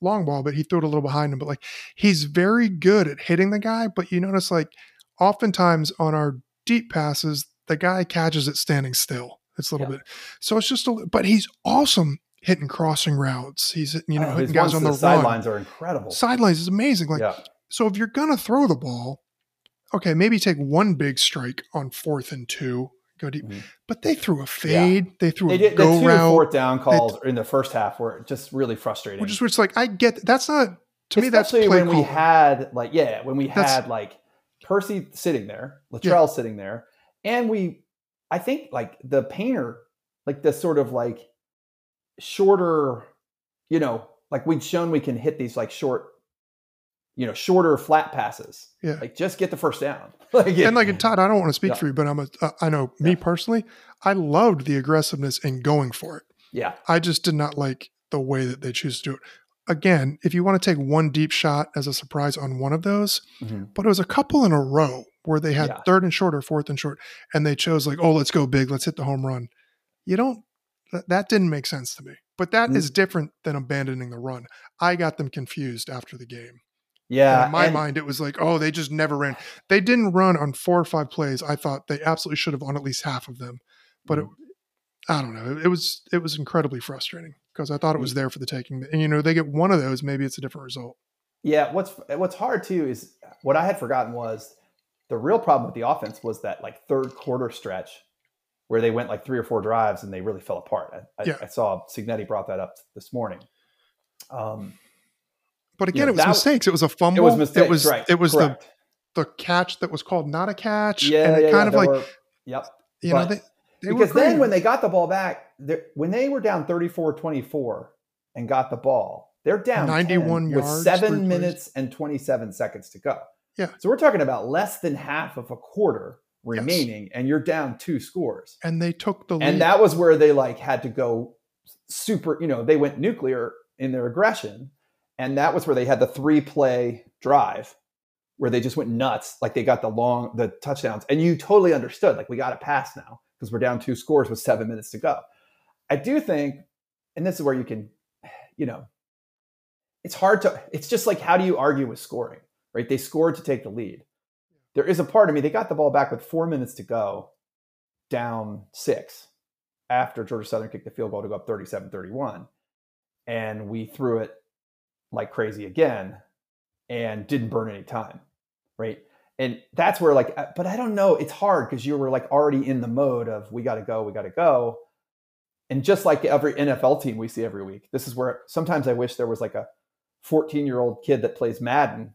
long ball, but he threw it a little behind him. But like he's very good at hitting the guy. But you notice like oftentimes on our deep passes, the guy catches it standing still. It's a little yeah. bit. So it's just a but he's awesome hitting crossing routes. He's you know oh, hitting guys on the, the sidelines are incredible. Sidelines is amazing. Like yeah. so if you're gonna throw the ball, okay, maybe take one big strike on fourth and two go deep. Mm-hmm. But they threw a fade. Yeah. They threw they a did, go the two route. fourth down calls in the first half were just really frustrating. Which is which like I get that's not to Especially me. That's when we had like yeah when we that's, had like Percy sitting there, Latrele yeah. sitting there, and we I think like the painter like the sort of like shorter you know like we'd shown we can hit these like short you know, shorter flat passes. Yeah. Like just get the first down. like, and like Todd, I don't want to speak yeah. for you, but I'm a, uh, I know me yeah. personally, I loved the aggressiveness and going for it. Yeah. I just did not like the way that they choose to do it. Again, if you want to take one deep shot as a surprise on one of those, mm-hmm. but it was a couple in a row where they had yeah. third and short or fourth and short, and they chose like, oh, let's go big, let's hit the home run. You don't. That didn't make sense to me. But that mm-hmm. is different than abandoning the run. I got them confused after the game. Yeah. And in my and, mind, it was like, oh, they just never ran. They didn't run on four or five plays. I thought they absolutely should have on at least half of them. But mm-hmm. I don't know. It was it was incredibly frustrating because I thought it was there for the taking. And you know, they get one of those, maybe it's a different result. Yeah. What's what's hard too is what I had forgotten was the real problem with the offense was that like third quarter stretch where they went like three or four drives and they really fell apart. I, yeah. I, I saw Cignetti brought that up this morning. Um, but again, it was mistakes. It was a fumble. It was mistakes. It was right. it was Correct. the the catch that was called not a catch. Yeah, and it yeah, kind yeah, of like were, yep. You but, know, they, they because then when they got the ball back, when they were down 34-24 and got the ball, they're down 91 yards with seven minutes and 27 seconds to go. Yeah. So we're talking about less than half of a quarter remaining, yes. and you're down two scores. And they took the lead. And that was where they like had to go super, you know, they went nuclear in their aggression. And that was where they had the three play drive where they just went nuts. Like they got the long, the touchdowns. And you totally understood, like, we got to pass now because we're down two scores with seven minutes to go. I do think, and this is where you can, you know, it's hard to, it's just like, how do you argue with scoring, right? They scored to take the lead. There is a part of me, they got the ball back with four minutes to go, down six after Georgia Southern kicked the field goal to go up 37 31. And we threw it like crazy again and didn't burn any time. Right. And that's where, like, uh, but I don't know. It's hard because you were like already in the mode of we got to go, we got to go. And just like every NFL team we see every week, this is where sometimes I wish there was like a 14 year old kid that plays Madden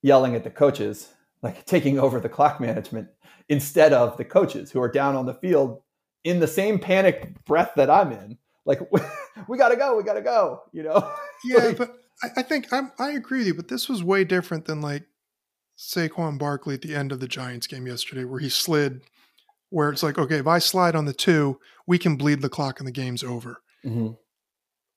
yelling at the coaches, like taking over the clock management instead of the coaches who are down on the field in the same panic breath that I'm in. Like, we got to go, we got to go, you know? Yeah, like, but I think I'm, I agree with you, but this was way different than like Saquon Barkley at the end of the Giants game yesterday, where he slid, where it's like, okay, if I slide on the two, we can bleed the clock and the game's over. Mm-hmm.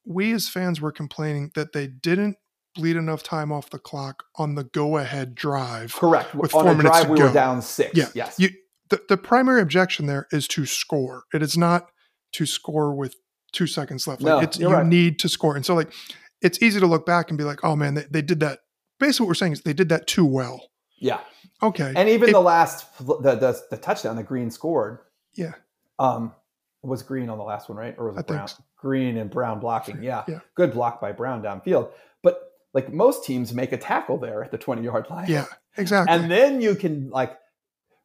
We as fans were complaining that they didn't bleed enough time off the clock on the go-ahead drive. Correct. With on four minutes drive, to we go. were down six. Yeah. Yes. You, the, the primary objection there is to score. It is not to score with two seconds left. Like no, it's you right. need to score. And so like it's easy to look back and be like, oh man, they, they did that. Basically what we're saying is they did that too well. Yeah. Okay. And even it, the last the, the, the touchdown that Green scored. Yeah. Um was Green on the last one, right? Or was it I Brown? So. Green and Brown blocking. Yeah. yeah. Good block by Brown downfield. Like most teams make a tackle there at the 20 yard line. Yeah, exactly. And then you can like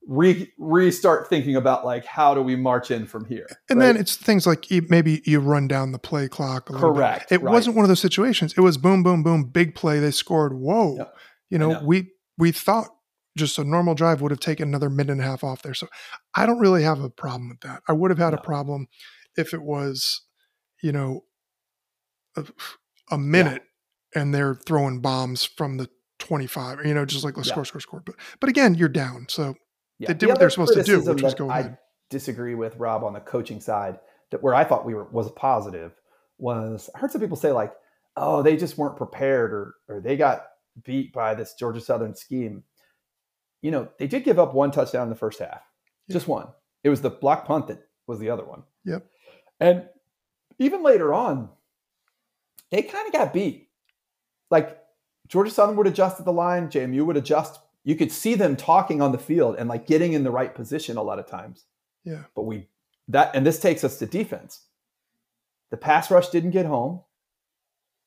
re- restart thinking about like how do we march in from here and right? then it's things like maybe you run down the play clock correct bit. it right. wasn't one of those situations it was boom boom boom big play they scored whoa you know, know, we we thought just a normal drive would have taken another minute and a half off there so i don't really have a problem with that i would have had no. a problem if it was you know a, a minute yeah. And they're throwing bombs from the 25 you know just like let's yeah. score score score but but again you're down so yeah. They did the what they're supposed to do, which was go ahead. I disagree with Rob on the coaching side. That where I thought we were was positive was I heard some people say like, oh, they just weren't prepared or or they got beat by this Georgia Southern scheme. You know, they did give up one touchdown in the first half, yeah. just one. It was the block punt that was the other one. Yep. And even later on, they kind of got beat. Like Georgia Southern would adjust at the line, JMU would adjust you could see them talking on the field and like getting in the right position a lot of times. Yeah. But we that and this takes us to defense. The pass rush didn't get home.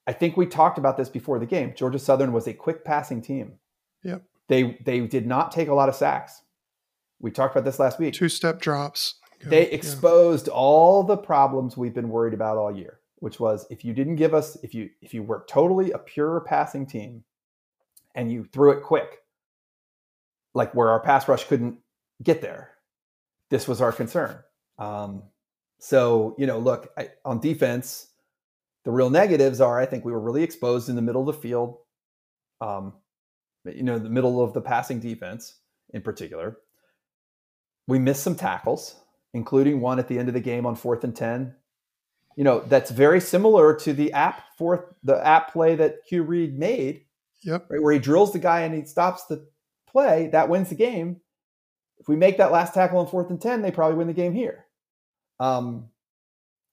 I think we talked about this before the game. Georgia Southern was a quick passing team. Yep. They they did not take a lot of sacks. We talked about this last week. Two step drops. They exposed yeah. all the problems we've been worried about all year, which was if you didn't give us if you if you were totally a pure passing team and you threw it quick, like where our pass rush couldn't get there. This was our concern. Um, so, you know, look, I, on defense, the real negatives are I think we were really exposed in the middle of the field, um, you know, the middle of the passing defense in particular. We missed some tackles, including one at the end of the game on fourth and 10. You know, that's very similar to the app fourth, the app play that Q Reed made. Yep. Right, where he drills the guy and he stops the play, that wins the game. If we make that last tackle on fourth and 10, they probably win the game here. Um,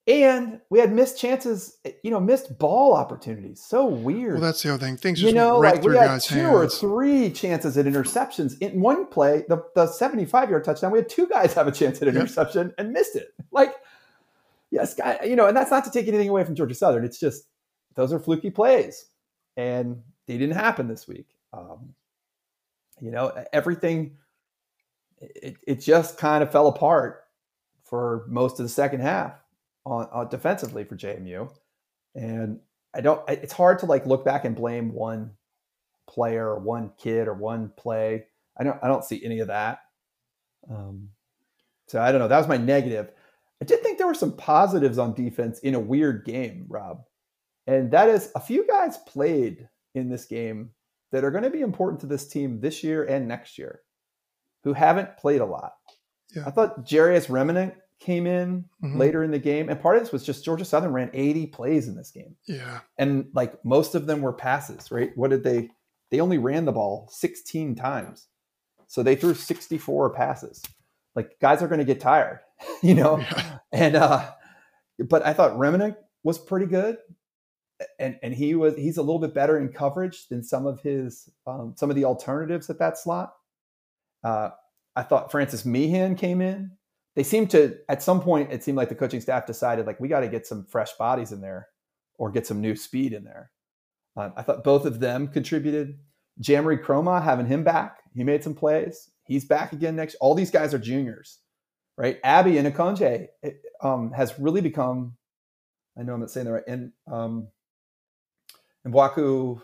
and we had missed chances, you know, missed ball opportunities. So weird. Well, that's the other thing. Things just you know, right like we had two hands. or three chances at interceptions in one play. The the seventy five yard touchdown, we had two guys have a chance at an yep. interception and missed it. Like, yes, guy, you know, and that's not to take anything away from Georgia Southern. It's just those are fluky plays, and they didn't happen this week. Um, you know, everything it, it just kind of fell apart for most of the second half on, on defensively for JMU. And I don't it's hard to like look back and blame one player or one kid or one play. I don't I don't see any of that. Um, So I don't know. That was my negative. I did think there were some positives on defense in a weird game, Rob. And that is a few guys played in this game that are going to be important to this team this year and next year who haven't played a lot. Yeah. I thought Jarius Reimonenq came in mm-hmm. later in the game. And part of this was just Georgia Southern ran 80 plays in this game. Yeah. And like most of them were passes, right? What did they they only ran the ball 16 times. So they threw 64 passes. Like guys are going to get tired, you know? Yeah. And uh but I thought Reimonenq was pretty good. And and he was he's a little bit better in coverage than some of his um, some of the alternatives at that slot. Uh, I thought Francis Meehan came in they seemed to at some point it seemed like the coaching staff decided like we got to get some fresh bodies in there or get some new speed in there um, i thought both of them contributed Jamree Kromah having him back he made some plays he's back again next all these guys are juniors right abby and akonje um, has really become i know i'm not saying that right and um Mbwaku,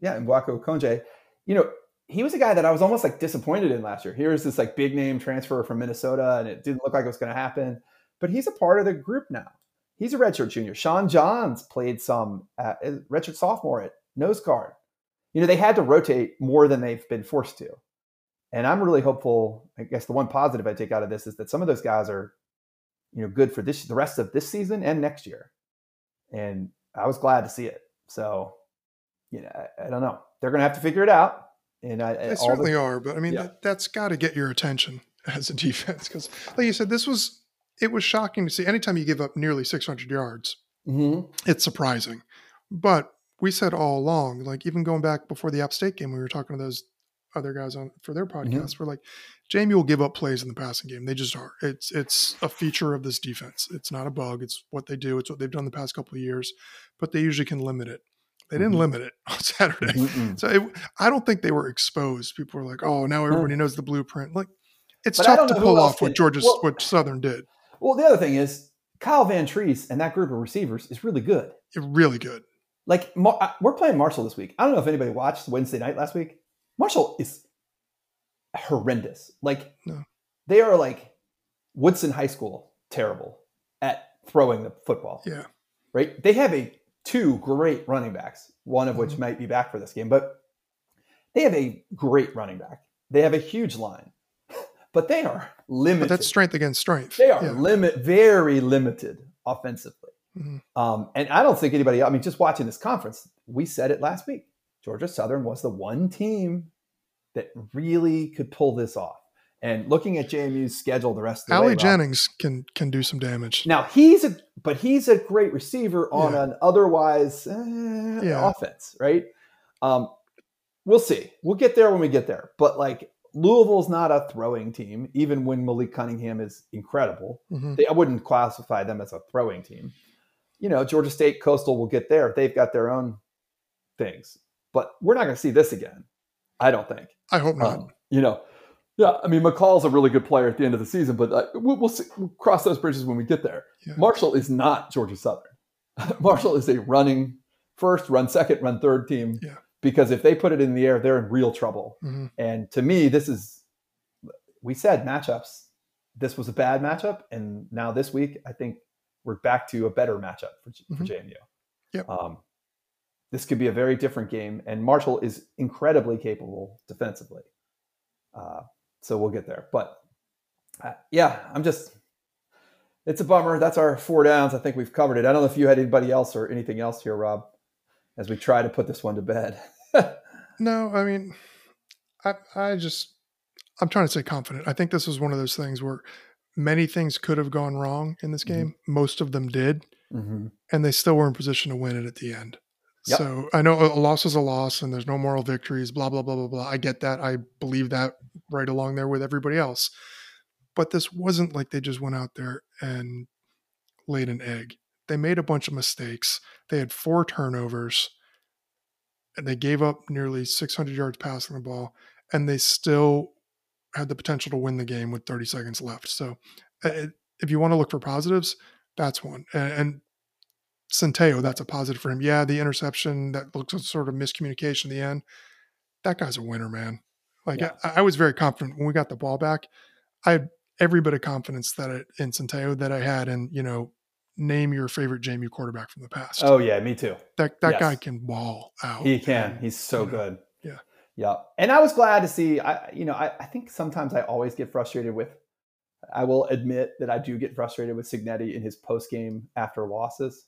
yeah Mbwaku Okonje you know he was a guy that I was almost like disappointed in last year. Here's this like big name transfer from Minnesota, and it didn't look like it was going to happen. But he's a part of the group now. He's a redshirt junior. Sean Johns played some at, redshirt sophomore at nose guard. You know, they had to rotate more than they've been forced to. And I'm really hopeful. I guess the one positive I take out of this is that some of those guys are, you know, good for this the rest of this season and next year. And I was glad to see it. So, you know, I, I don't know. They're going to have to figure it out and I, they certainly the, are, but I mean, yeah. that, has got to get your attention as a defense because, like you said, this was it was shocking to see. Anytime you give up nearly 600 yards, mm-hmm. it's surprising. But we said all along, like even going back before the App State game, we were talking to those other guys on for their mm-hmm. podcast. Mm-hmm. We're like, JMU will give up plays in the passing game. They just are. It's it's a feature of this defense. It's not a bug. It's what they do. It's what they've done the past couple of years. But they usually can limit it. They didn't mm-hmm. limit it on Saturday. Mm-mm. So it, I don't think they were exposed. People were like, "Oh, now everybody knows the blueprint." Like it's but tough to pull off what Georgia, well, what Southern did. Well, the other thing is Kyle Vantrease and that group of receivers is really good. really good. Like we're playing Marshall this week. I don't know if anybody watched Wednesday night last week. Marshall is horrendous. Like no. they are like Woodson High School terrible at throwing the football. Yeah. Right? They have a two great running backs, one of which mm-hmm. might be back for this game, but they have a great running back. They have a huge line, but they are limited. But that's strength against strength. They are yeah. limit, very limited offensively. Mm-hmm. Um, and I don't think anybody, I mean, just watching this conference, we said it last week. Georgia Southern was the one team that really could pull this off. And looking at JMU's schedule the rest of the Allie way, Jennings Rob, can can do some damage. Now he's a but he's a great receiver on yeah. an otherwise eh, yeah. offense, right? Um, we'll see. We'll get there when we get there. But like Louisville's not a throwing team, even when Malik Cunningham is incredible. Mm-hmm. They, I wouldn't classify them as a throwing team. You know, Georgia State Coastal will get there. They've got their own things, but we're not going to see this again. I don't think. I hope not. Um, you know, yeah, I mean McCall's a really good player at the end of the season, but uh, we'll, we'll, see, we'll, cross those bridges when we get there. Yeah. Marshall is not Georgia Southern. Marshall is a running first, run second, run third team. Yeah. Because if they put it in the air, they're in real trouble. Mm-hmm. And to me, this is we said matchups. This was a bad matchup, and now this week, I think we're back to a better matchup for, mm-hmm. for JMU. Yep. Um, this could be a very different game, and Marshall is incredibly capable defensively. Uh, so we'll get there. But uh, yeah, I'm just, it's a bummer. That's our four downs. I think we've covered it. I don't know if you had anybody else or anything else here, Rob, as we try to put this one to bed. no, I mean, I, I just, I'm trying to stay confident. I think this was one of those things where many things could have gone wrong in this mm-hmm. game. Mm-hmm. Most of them did. Mm-hmm. And they still were in position to win it at the end. Yep. So I know a loss is a loss and there's no moral victories, blah, blah, blah, blah, blah. I get that. I believe that right along there with everybody else. But this wasn't like they just went out there and laid an egg. They made a bunch of mistakes. They had four turnovers and they gave up nearly 600 yards passing the ball and they still had the potential to win the game with 30 seconds left. So if you want to look for positives, that's one. And Centeio, that's a positive for him. Yeah, the interception that looks sort of miscommunication in the end. That guy's a winner, man. Like yeah. I, I, was very confident when we got the ball back. I had every bit of confidence that it, in Centeio that I had in, you know, name your favorite JMU quarterback from the past. Oh yeah, me too. That that yes. guy can ball out. He can. He's so good. Yeah. Yeah. And I was glad to see I you know, I, I think sometimes I always get frustrated with I will admit that I do get frustrated with Cignetti in his post game after losses.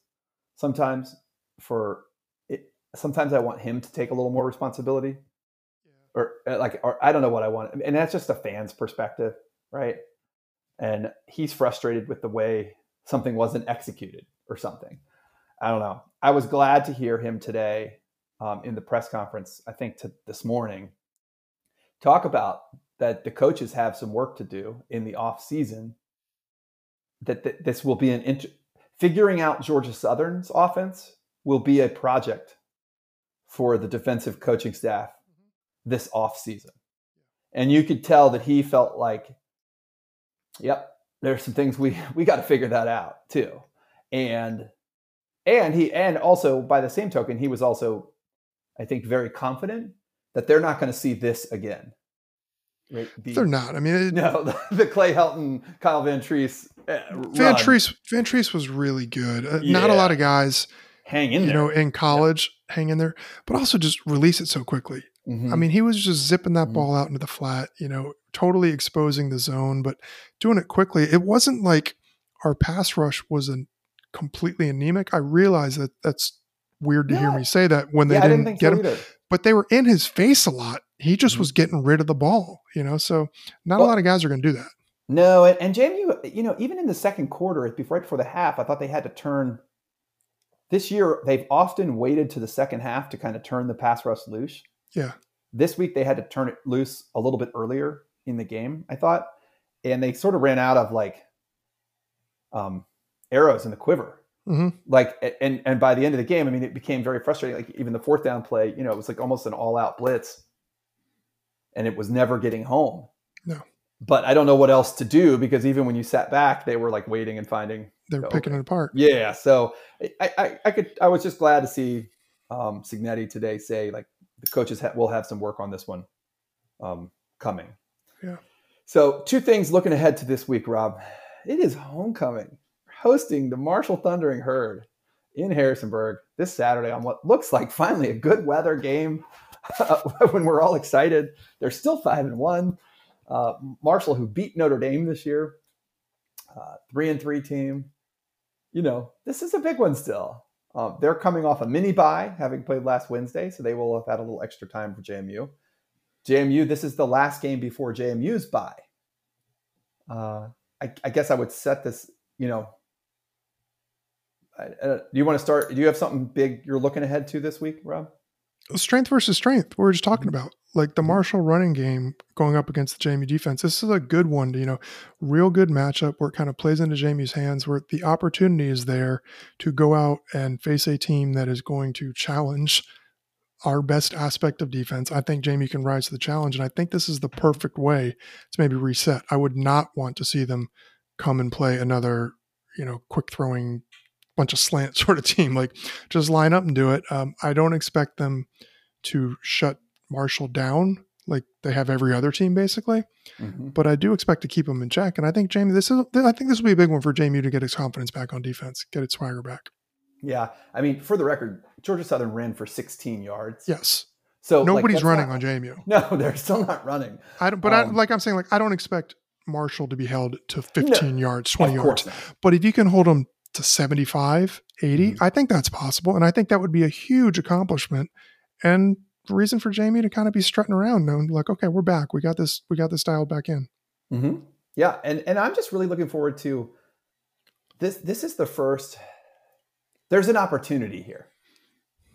Sometimes for it, sometimes I want him to take a little more responsibility. Yeah. Or uh, like or I don't know what I want. And that's just a fan's perspective, right? And he's frustrated with the way something wasn't executed or something. I don't know. I was glad to hear him today um, in the press conference, I think to this morning, talk about that the coaches have some work to do in the off season. That th- this will be an inter- figuring out Georgia Southern's offense will be a project for the defensive coaching staff mm-hmm. this off season. And you could tell that he felt like, yep, there's some things we we got to figure that out too. And and he and also by the same token, he was also, I think, very confident that they're not going to see this again. Right? The, they're not. I mean, it, no, the, the, Clay Helton, Kyle Vantrease. Uh, Van Treese, Van Treese was really good. Uh, yeah. Not a lot of guys hang in you there. know, in college, yeah. hang in there, but also just release it so quickly. Mm-hmm. I mean, he was just zipping that mm-hmm. ball out into the flat, you know, totally exposing the zone, but doing it quickly. It wasn't like our pass rush was a completely anemic. I realize that that's weird to yeah. hear me say that when they yeah, didn't, didn't get so him, either. but they were in his face a lot. He just mm-hmm. was getting rid of the ball, you know. So not well, a lot of guys are going to do that. No, and, and JMU, you know, even in the second quarter, before right before the half, I thought they had to turn. This year, they've often waited to the second half to kind of turn the pass rush loose. Yeah. This week they had to turn it loose a little bit earlier in the game, I thought. And they sort of ran out of like um, arrows in the quiver. Mm-hmm. Like, and and by the end of the game, I mean, it became very frustrating. Like even the fourth down play, you know, it was like almost an all out blitz, and it was never getting home. No. But I don't know what else to do because even when you sat back, they were like waiting and finding. They're okay. picking it apart. Yeah. So I, I, I could I was just glad to see um, Cignetti today say like the coaches ha- will have some work on this one um, coming. Yeah. So, two things looking ahead to this week, Rob. It is homecoming, hosting the Marshall Thundering Herd in Harrisonburg this Saturday on what looks like finally a good weather game. when we're all excited, they're still five and one. Uh, Marshall, who beat Notre Dame this year, uh, three and three team. You know, this is a big one still. Um, they're coming off a mini bye, having played last Wednesday, so they will have had a little extra time for JMU. JMU, this is the last game before JMU's bye. Uh, I, I, guess I would set this, you know. do you want to start? Do you have something big you're looking ahead to this week, Rob? Strength versus strength. We are just talking mm-hmm. about like the mm-hmm. Marshall running game going up against the Jamie defense. This is a good one to, you know, real good matchup where it kind of plays into Jamie's hands, where the opportunity is there to go out and face a team that is going to challenge our best aspect of defense. I think JMU can rise to the challenge, and I think this is the perfect way to maybe reset. I would not want to see them come and play another, you know, quick throwing bunch of slant sort of team. Like just line up and do it. Um, I don't expect them to shut Marshall down like they have every other team basically. Mm-hmm. But I do expect to keep them in check. And I think Jamie, this is I think this will be a big one for Jamie to get his confidence back on defense, get its swagger back. Yeah, I mean, for the record, Georgia Southern ran for 16 yards. Yes. So nobody's like, running not, on JMU. No, they're still not running. I don't. But um, I, like I'm saying, like I don't expect Marshall to be held to 15 no, yards, 20 yards. Not. But if you can hold them to 75, 80, mm-hmm. I think that's possible, and I think that would be a huge accomplishment and reason for Jamie to kind of be strutting around, knowing like, okay, we're back. We got this. We got this dialed back in. Mm-hmm. Yeah, and and I'm just really looking forward to this. This is the first there's an opportunity here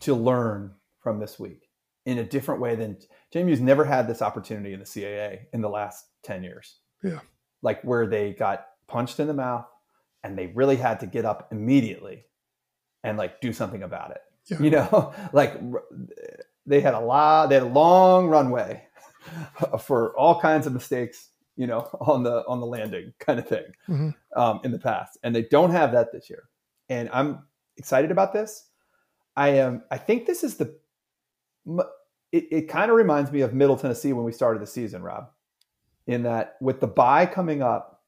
to learn from this week in a different way than JMU's never had this opportunity in the CAA in the last 10 years. Yeah. Like where they got punched in the mouth and they really had to get up immediately and like do something about it. Yeah. You know, like they had a lot, they had a long runway for all kinds of mistakes, you know, on the on the landing kind of thing mm-hmm. um, in the past, and they don't have that this year. And I'm excited about this. I am. I think this is the. It, it kind of reminds me of Middle Tennessee when we started the season, Rob, in that with the bye coming up,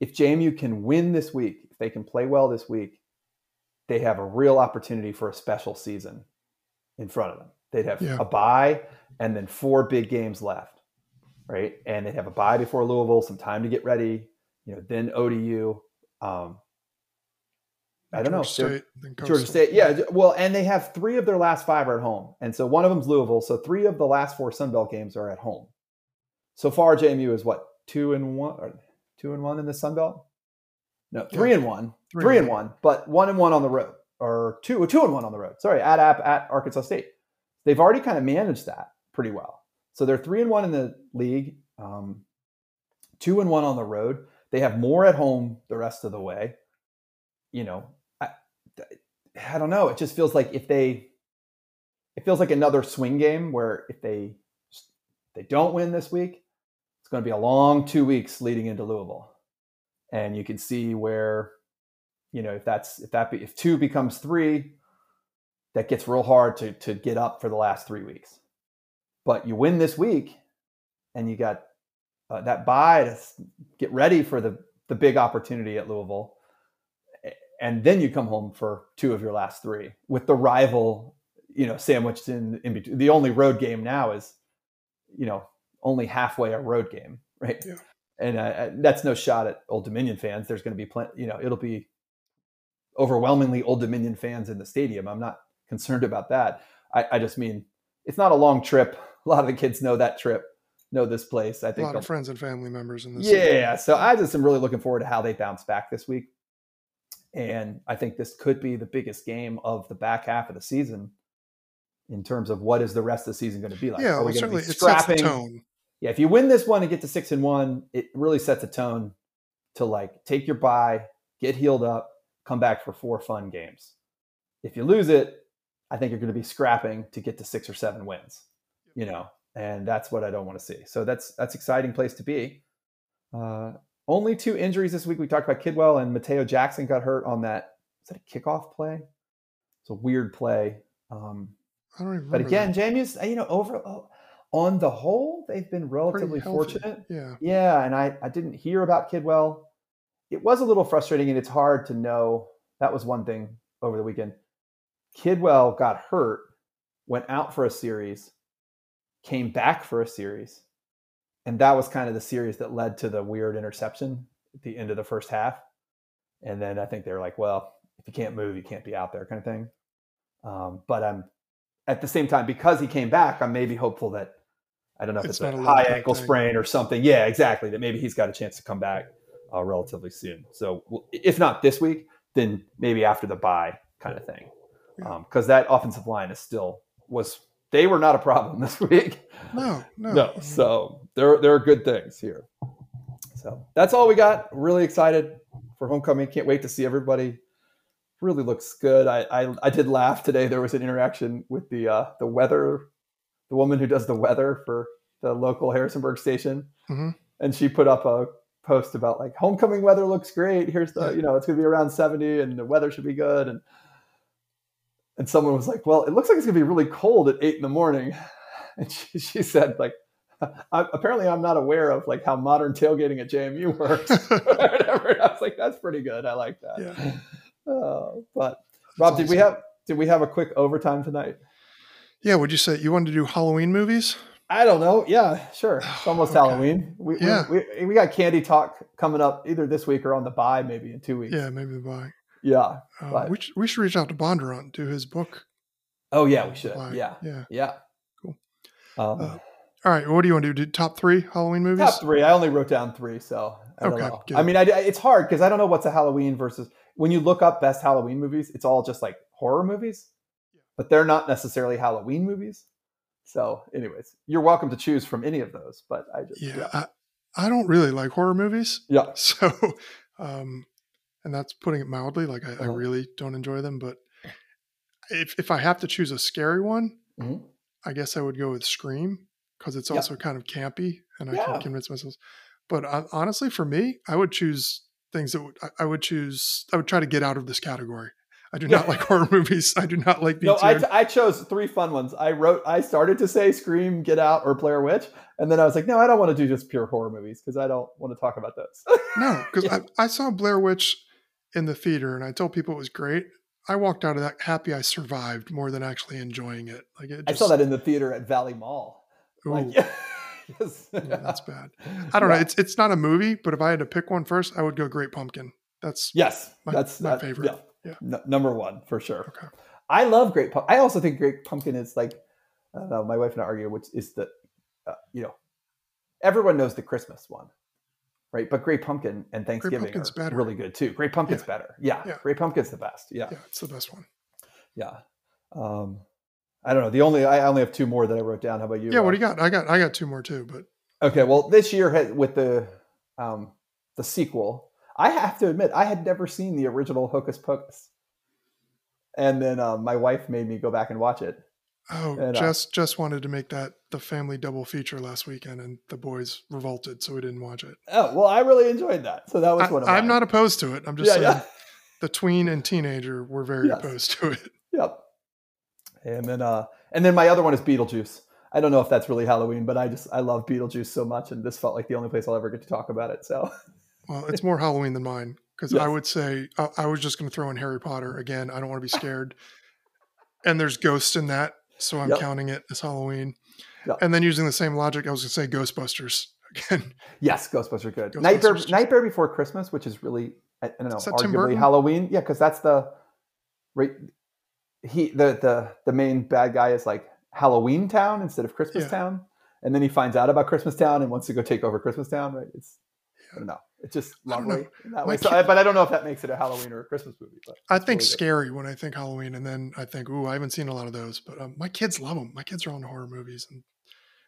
if JMU can win this week, if they can play well this week, they have a real opportunity for a special season in front of them. They'd have Yeah. a bye and then four big games left, right? And they'd have a bye before Louisville, some time to get ready. You know, then ODU. Um, I don't know. Georgia They're- State, Georgia State, yeah. Well, and they have three of their last five are at home, and so one of them's Louisville. So three of the last four Sun Belt games are at home. So far, JMU is what two and one, or two and one in the Sun Belt. No, three Yeah. and one, Three three, and and one, but one and one on the road, or two, two and one on the road. Sorry, at App at Arkansas State. They've already kind of managed that pretty well. So they're three and one in the league, um, two and one on the road. They have more at home the rest of the way. You know, I, I don't know. It just feels like if they, it feels like another swing game where if they, they don't win this week, it's going to be a long two weeks leading into Louisville, and you can see where, you know, if that's if that be, if two becomes three, that gets real hard to to get up for the last three weeks. But you win this week, and you got uh, that bye to get ready for the the big opportunity at Louisville, and then you come home for two of your last three with the rival, you know, sandwiched in in between. The only road game now is, you know, only halfway a road game, right? Yeah. And uh, uh, that's no shot at Old Dominion fans. There's going to be plenty, you know, it'll be overwhelmingly Old Dominion fans in the stadium. I'm not concerned about that. I, I just mean it's not a long trip. A lot of the kids know that trip, know this place. I think a lot of friends and family members in this. yeah. So I just am really looking forward to how they bounce back this week. And I think this could be the biggest game of the back half of the season in terms of what is the rest of the season going to be like. yeah. Well, we going to certainly it sets the tone. Yeah, if you win this one and get to six and one, it really sets a tone to like take your bye, get healed up, come back for four fun games. If you lose it, I think you're going to be scrapping to get to six or seven wins, you know, and that's what I don't want to see. So that's that's exciting place to be. Uh, only two injuries this week. We talked about Kidwell and Mateo Jackson got hurt on that. Is that a kickoff play? It's a weird play. Um, I don't even. but again, that. JMU's you know over oh, on the whole they've been relatively fortunate. Yeah. Yeah, and I I didn't hear about Kidwell. It was a little frustrating, and it's hard to know. That was one thing over the weekend. Kidwell got hurt, went out for a series, came back for a series, and that was kind of the series that led to the weird interception at the end of the first half. And then I think they were like, "Well, if you can't move, you can't be out there," kind of thing. Um, but I'm at the same time because he came back, I'm maybe hopeful that I don't know if It's it's, a high ankle thing. sprain or something. Yeah, exactly. That maybe he's got a chance to come back uh, relatively soon. So if not this week, then maybe after the bye, kind of thing. Yeah. Because that offensive line is still was they were not a problem this week. No. No. No, so there there are good things here. So that's all we got. Really excited for homecoming. Can't wait to see everybody. Really looks good. I I, I did laugh today. There was an interaction with the uh, the weather, the woman who does the weather for the local Harrisonburg station, Mhm. and she put up a post about like homecoming weather looks great. Here's the you know it's gonna be around seventy and the weather should be good and. And someone was like, "Well, it looks like it's gonna be really cold at eight in the morning," and she, she said, "Like, I, apparently I'm not aware of like how modern tailgating at JMU works. I was like, that's pretty good. I like that. Yeah. Uh, but Rob, did we have did we have a quick overtime tonight? Yeah. Would you say you wanted to do Halloween movies? I don't know. Yeah, sure. It's almost Okay. Halloween. We, we- Yeah. we, we got candy talk coming up either this week or on the bye maybe in two weeks. Yeah. Maybe the bye. Yeah. Uh, we, should, we should reach out to Bondurant, do his book. Oh yeah, we should. Buy. Yeah. Yeah. Yeah. Cool. Um, Uh, All right. What do you want to do? Do top three Halloween movies? top three. I only wrote down three, so I don't Okay, know. I mean, I, it's hard because I don't know what's a Halloween versus when you look up best Halloween movies. It's all just like horror movies, but they're not necessarily Halloween movies. So, anyways, you're welcome to choose from any of those. But I just Yeah. yeah, I, I don't really like horror movies. yeah. So, um, and that's putting it mildly. Like I, I Uh-huh. really don't enjoy them. But if if I have to choose a scary one, Mhm. I guess I would go with Scream because it's Yeah. also kind of campy, and I Yeah. can convince myself. But uh, honestly, for me, I would choose things that would, I, I would choose. I would try to get out of this category. I do not like horror movies. I do not like being no. I, I chose three fun ones. I wrote. I started to say Scream, Get Out, or Blair Witch, and then I was like, no, I don't want to do just pure horror movies because I don't want to talk about those. no, because yeah. I, I saw Blair Witch in the theater, and I told people it was great. I walked out of that happy I survived more than actually enjoying it. Like it just, I saw that in the theater at Valley Mall. Like, yes. yeah, that's bad. I don't yeah. know. It's it's not a movie, but if I had to pick one first, I would go Great Pumpkin. That's yes, my, that's my favorite. Yeah, yeah. N- number one for sure. Okay. I love Great Pumpkin. I also think Great Pumpkin is like, I don't know. My wife and I argue, which is the, uh, you know, everyone knows the Christmas one, right? But Great Pumpkin and Thanksgiving are better. really good too. Great Pumpkin's yeah. better. Yeah. yeah. Great Pumpkin's the best. Yeah. Yeah, it's the best one. Yeah. Um, I don't know. The only I only have two more that I wrote down. How about you? Yeah, what do you got? I got I got two more too, but okay. Well, this year with the um, the sequel, I have to admit I had never seen the original Hocus Pocus, and then um, my wife made me go back and watch it. Oh, and, uh, just just wanted to make that the family double feature last weekend, and the boys revolted, so we didn't watch it. Oh well, I really enjoyed that. So that was I, one of. I'm not opposed to it. I'm just yeah, saying, yeah. the tween and teenager were very yes. opposed to it. Yep. And then uh and then my other one is Beetlejuice. I don't know if that's really Halloween, but I just I love Beetlejuice so much and this felt like the only place I'll ever get to talk about it. So Well, it's more Halloween than mine because yes. I would say I, I was just going to throw in Harry Potter again. I don't want to be scared. and there's ghosts in that, so I'm yep. counting it as Halloween. Yep. And then using the same logic, I was going to say Ghostbusters again. Yes, Ghostbusters good. Ghostbusters. Nightmare Nightmare Before Christmas, which is really I, I don't know, arguably Halloween. Yeah, because that's the right he the the the main bad guy is like Halloween Town instead of Christmas yeah. Town, and then he finds out about Christmas Town and wants to go take over Christmas Town. Right? It's I don't know. It's just lovely that way. So, but I don't know if that makes it a Halloween or a Christmas movie. But I think really scary good. when I think Halloween, and then I think, ooh, I haven't seen a lot of those. But um, my kids love them. My kids are on horror movies, and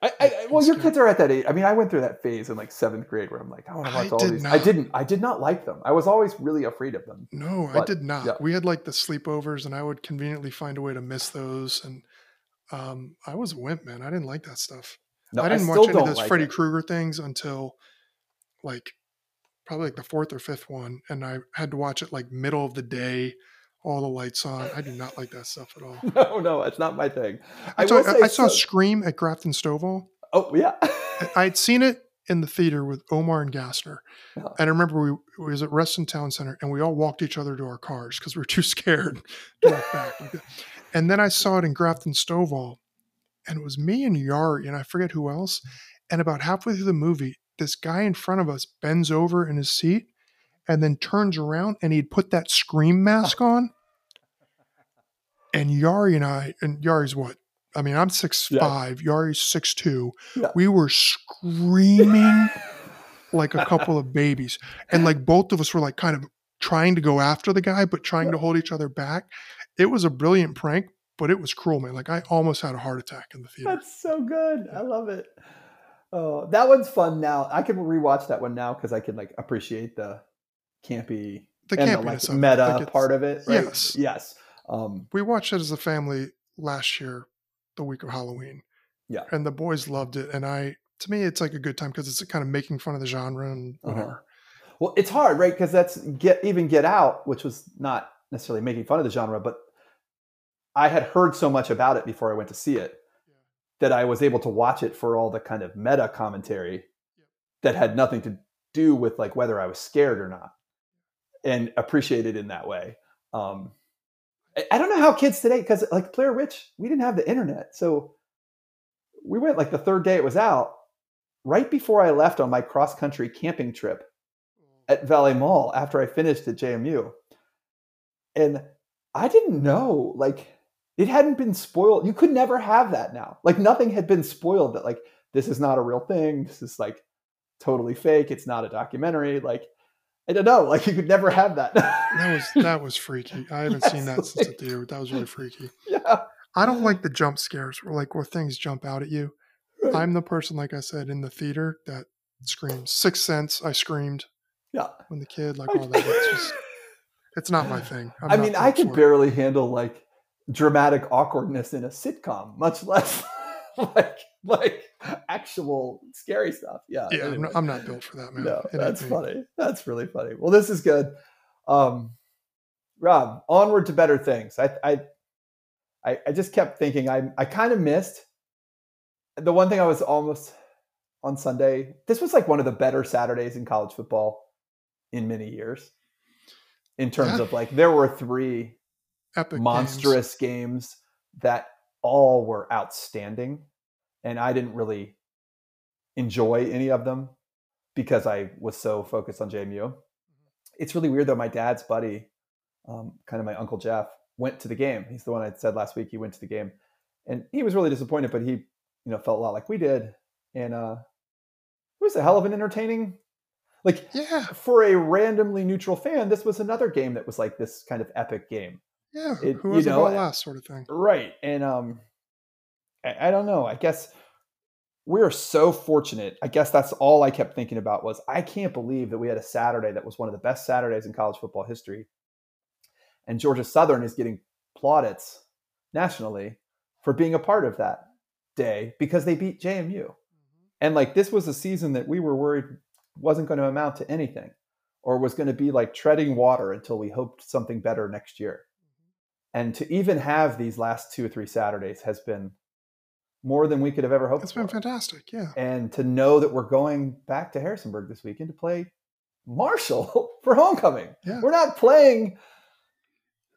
I, I, well, your kids are at that age. I mean, I went through that phase in like seventh grade where I'm like, I want to watch I all these. Not. I didn't. I did not like them. I was always really afraid of them. No, but, I did not. Yeah. We had like the sleepovers, and I would conveniently find a way to miss those. And um, I was a wimp, man. I didn't like that stuff. No, I didn't watch any of those like Freddy Krueger things until like probably like the fourth or fifth one, and I had to watch it like middle of the day all the lights on. I do not like that stuff at all. No, no, it's not my thing. I, I, saw, I, I saw so. Scream at Grafton Stovall. Oh yeah, I'd seen it in the theater with Omar and Gassner, and I remember we, we was at Reston Town Center, and we all walked each other to our cars because we were too scared to walk back. and then I saw it in Grafton Stovall, and it was me and Yari, and I forget who else. And about halfway through the movie, this guy in front of us bends over in his seat and then turns around and he'd put that scream mask on. And Yari and I, and Yari's what? I mean, I'm six yeah. five, Yari's six two. Yeah. We were screaming like a couple of babies. And like both of us were like kind of trying to go after the guy, but trying yeah. to hold each other back. It was a brilliant prank, but it was cruel, man. Like I almost had a heart attack in the theater. That's so good. I love it. Oh, that one's fun now. I can rewatch that one now because I can like appreciate the campy the and the, like, meta like part of it. Right? Yes, yes. Um, we watched it as a family last year, the week of Halloween. Yeah, and the boys loved it, and I. To me, it's like a good time because it's kind of making fun of the genre and uh-huh. whatever. Uh-huh. Well, it's hard, right? Because that's get even Get Out, which was not necessarily making fun of the genre, but I had heard so much about it before I went to see it. That I was able to watch it for all the kind of meta commentary that had nothing to do with like whether I was scared or not and appreciate it in that way. Um, I don't know how kids today, because like Blair Witch, we didn't have the internet. So we went like the third day it was out, right before I left on my cross country camping trip at Valley Mall after I finished at JMU. And I didn't know, like, it hadn't been spoiled. You could never have that now. Like, nothing had been spoiled that, like, this is not a real thing. This is like totally fake. It's not a documentary. Like, I don't know. Like you could never have that. that was that was freaky. I haven't seen that since the theater. That was really freaky. Yeah. I don't like the jump scares where like where things jump out at you. Right. I'm the person, like I said, in the theater that screams. Sixth Sense, I screamed. Yeah. When the kid, like all that. It's just it's not my thing. I'm i mean, I can barely handle like dramatic awkwardness in a sitcom, much less like like actual scary stuff. Yeah. Yeah. Anyway. I'm, not, I'm, not, built for that, man. No, it that's funny. That's really funny. Well, this is good. Um, Rob, onward to better things. I, I, I, I just kept thinking. I, I kind of missed the one thing. I was almost on Sunday. This was like one of the better Saturdays in college football in many years. In terms yeah. of like, there were three Epic monstrous games. games that all were outstanding, and I didn't really enjoy any of them because I was so focused on JMU. Mm-hmm. It's really weird though. My dad's buddy, um, kind of my uncle Jeff, went to the game. He's the one I said last week. He went to the game, and he was really disappointed, but he, you know, felt a lot like we did, and uh, it was a hell of an entertaining. Like, yeah, for a randomly neutral fan, this was another game that was like this kind of epic game. Yeah, it, who was you know, last sort of thing. Right, and um, I, I don't know. I guess we are so fortunate. I guess that's all I kept thinking about was I can't believe that we had a Saturday that was one of the best Saturdays in college football history. And Georgia Southern is getting plaudits nationally for being a part of that day because they beat JMU. Mm-hmm. And like this was a season that we were worried wasn't going to amount to anything or was going to be like treading water until we hoped something better next year. And to even have these last two or three Saturdays has been more than we could have ever hoped. It's been fantastic, yeah. And to know that we're going back to Harrisonburg this weekend to play Marshall for homecoming. Yeah. We're not playing.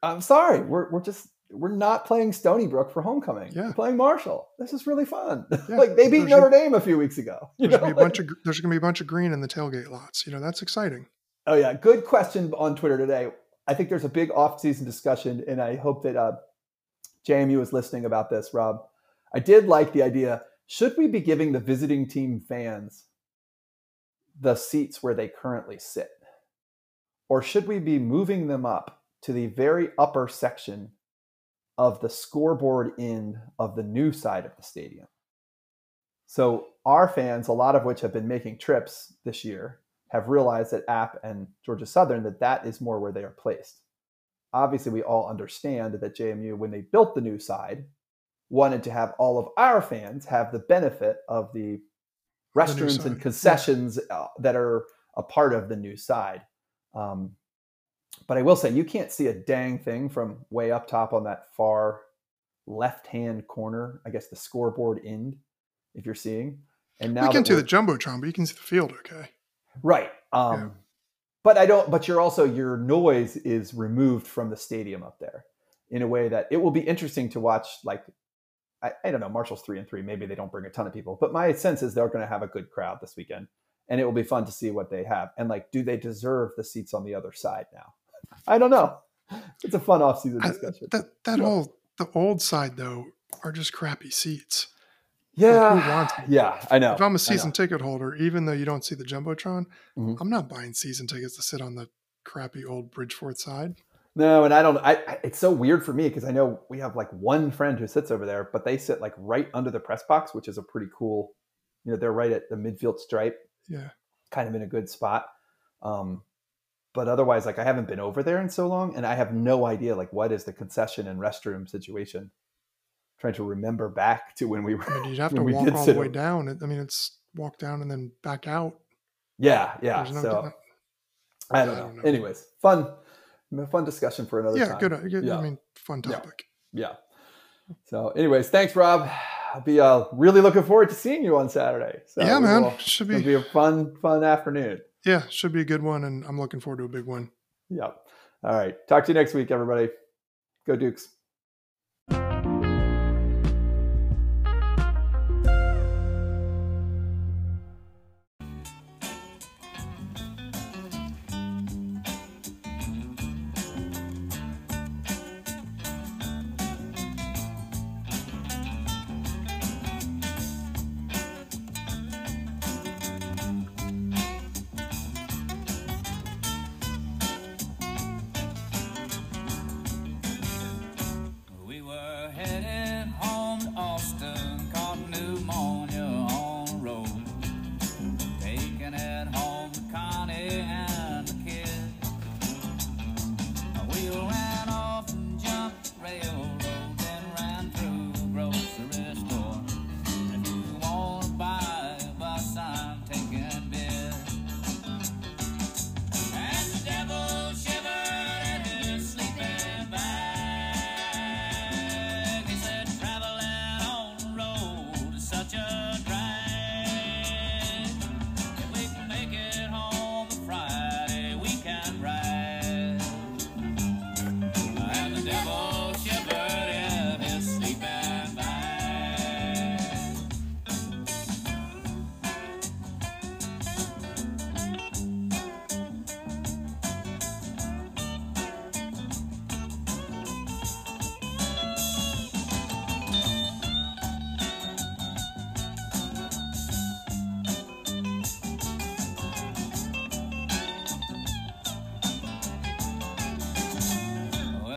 I'm sorry, we're we're just we're not playing Stony Brook for homecoming. Yeah. We're playing Marshall. This is really fun. Yeah. like they beat there's Notre a, Dame a few weeks ago. There's know? gonna be a bunch of there's gonna be a bunch of green in the tailgate lots. You know that's exciting. Oh yeah, good question on Twitter today. I think there's a big off-season discussion, and I hope that uh, JMU is listening about this, Rob. I did like the idea. Should we be giving the visiting team fans the seats where they currently sit? Or should we be moving them up to the very upper section of the scoreboard end of the new side of the stadium? So, our fans, a lot of which have been making trips this year, have realized that App and Georgia Southern that that is more where they are placed. Obviously, we all understand that JMU, when they built the new side, wanted to have all of our fans have the benefit of the restrooms the and concessions yeah. uh, that are a part of the new side. Um, but I will say, you can't see a dang thing from way up top on that far left hand corner. I guess the scoreboard end, if you're seeing. And now you can see the jumbotron, but you can see the field okay. Right. Um, yeah. But I don't. But you're also your noise is removed from the stadium up there in a way that it will be interesting to watch, like I, I don't know, Marshall's three and three. Maybe they don't bring a ton of people, but my sense is they're going to have a good crowd this weekend, and it will be fun to see what they have. And like, do they deserve the seats on the other side now? I don't know. It's a fun offseason discussion. I, that that yeah. whole the old side though are just crappy seats. Yeah, like yeah, I know. If I'm a season ticket holder, even though you don't see the jumbotron, mm-hmm. I'm not buying season tickets to sit on the crappy old Bridgeforth side. No, and I don't. I, I it's so weird for me because I know we have like one friend who sits over there, but they sit like right under the press box, which is a pretty cool. You know, they're right at the midfield stripe. Yeah, kind of in a good spot. Um, but otherwise, like I haven't been over there in so long, and I have no idea like what is the concession and restroom situation. Trying to remember back to when we were. I mean, you'd have to walk all the way down. I mean, it's walk down and then back out. Yeah, yeah. No so I don't, I don't know. know. Anyways, fun fun discussion for another yeah, time. Good, uh, good. Yeah. I mean, fun topic. Yeah. yeah. So, anyways, thanks, Rob. I'll be uh, really looking forward to seeing you on Saturday. So yeah, man. Will, should be. be a fun, fun afternoon. Yeah, should be a good one, and I'm looking forward to a big one. Yep. All right. Talk to you next week, everybody. Go Dukes.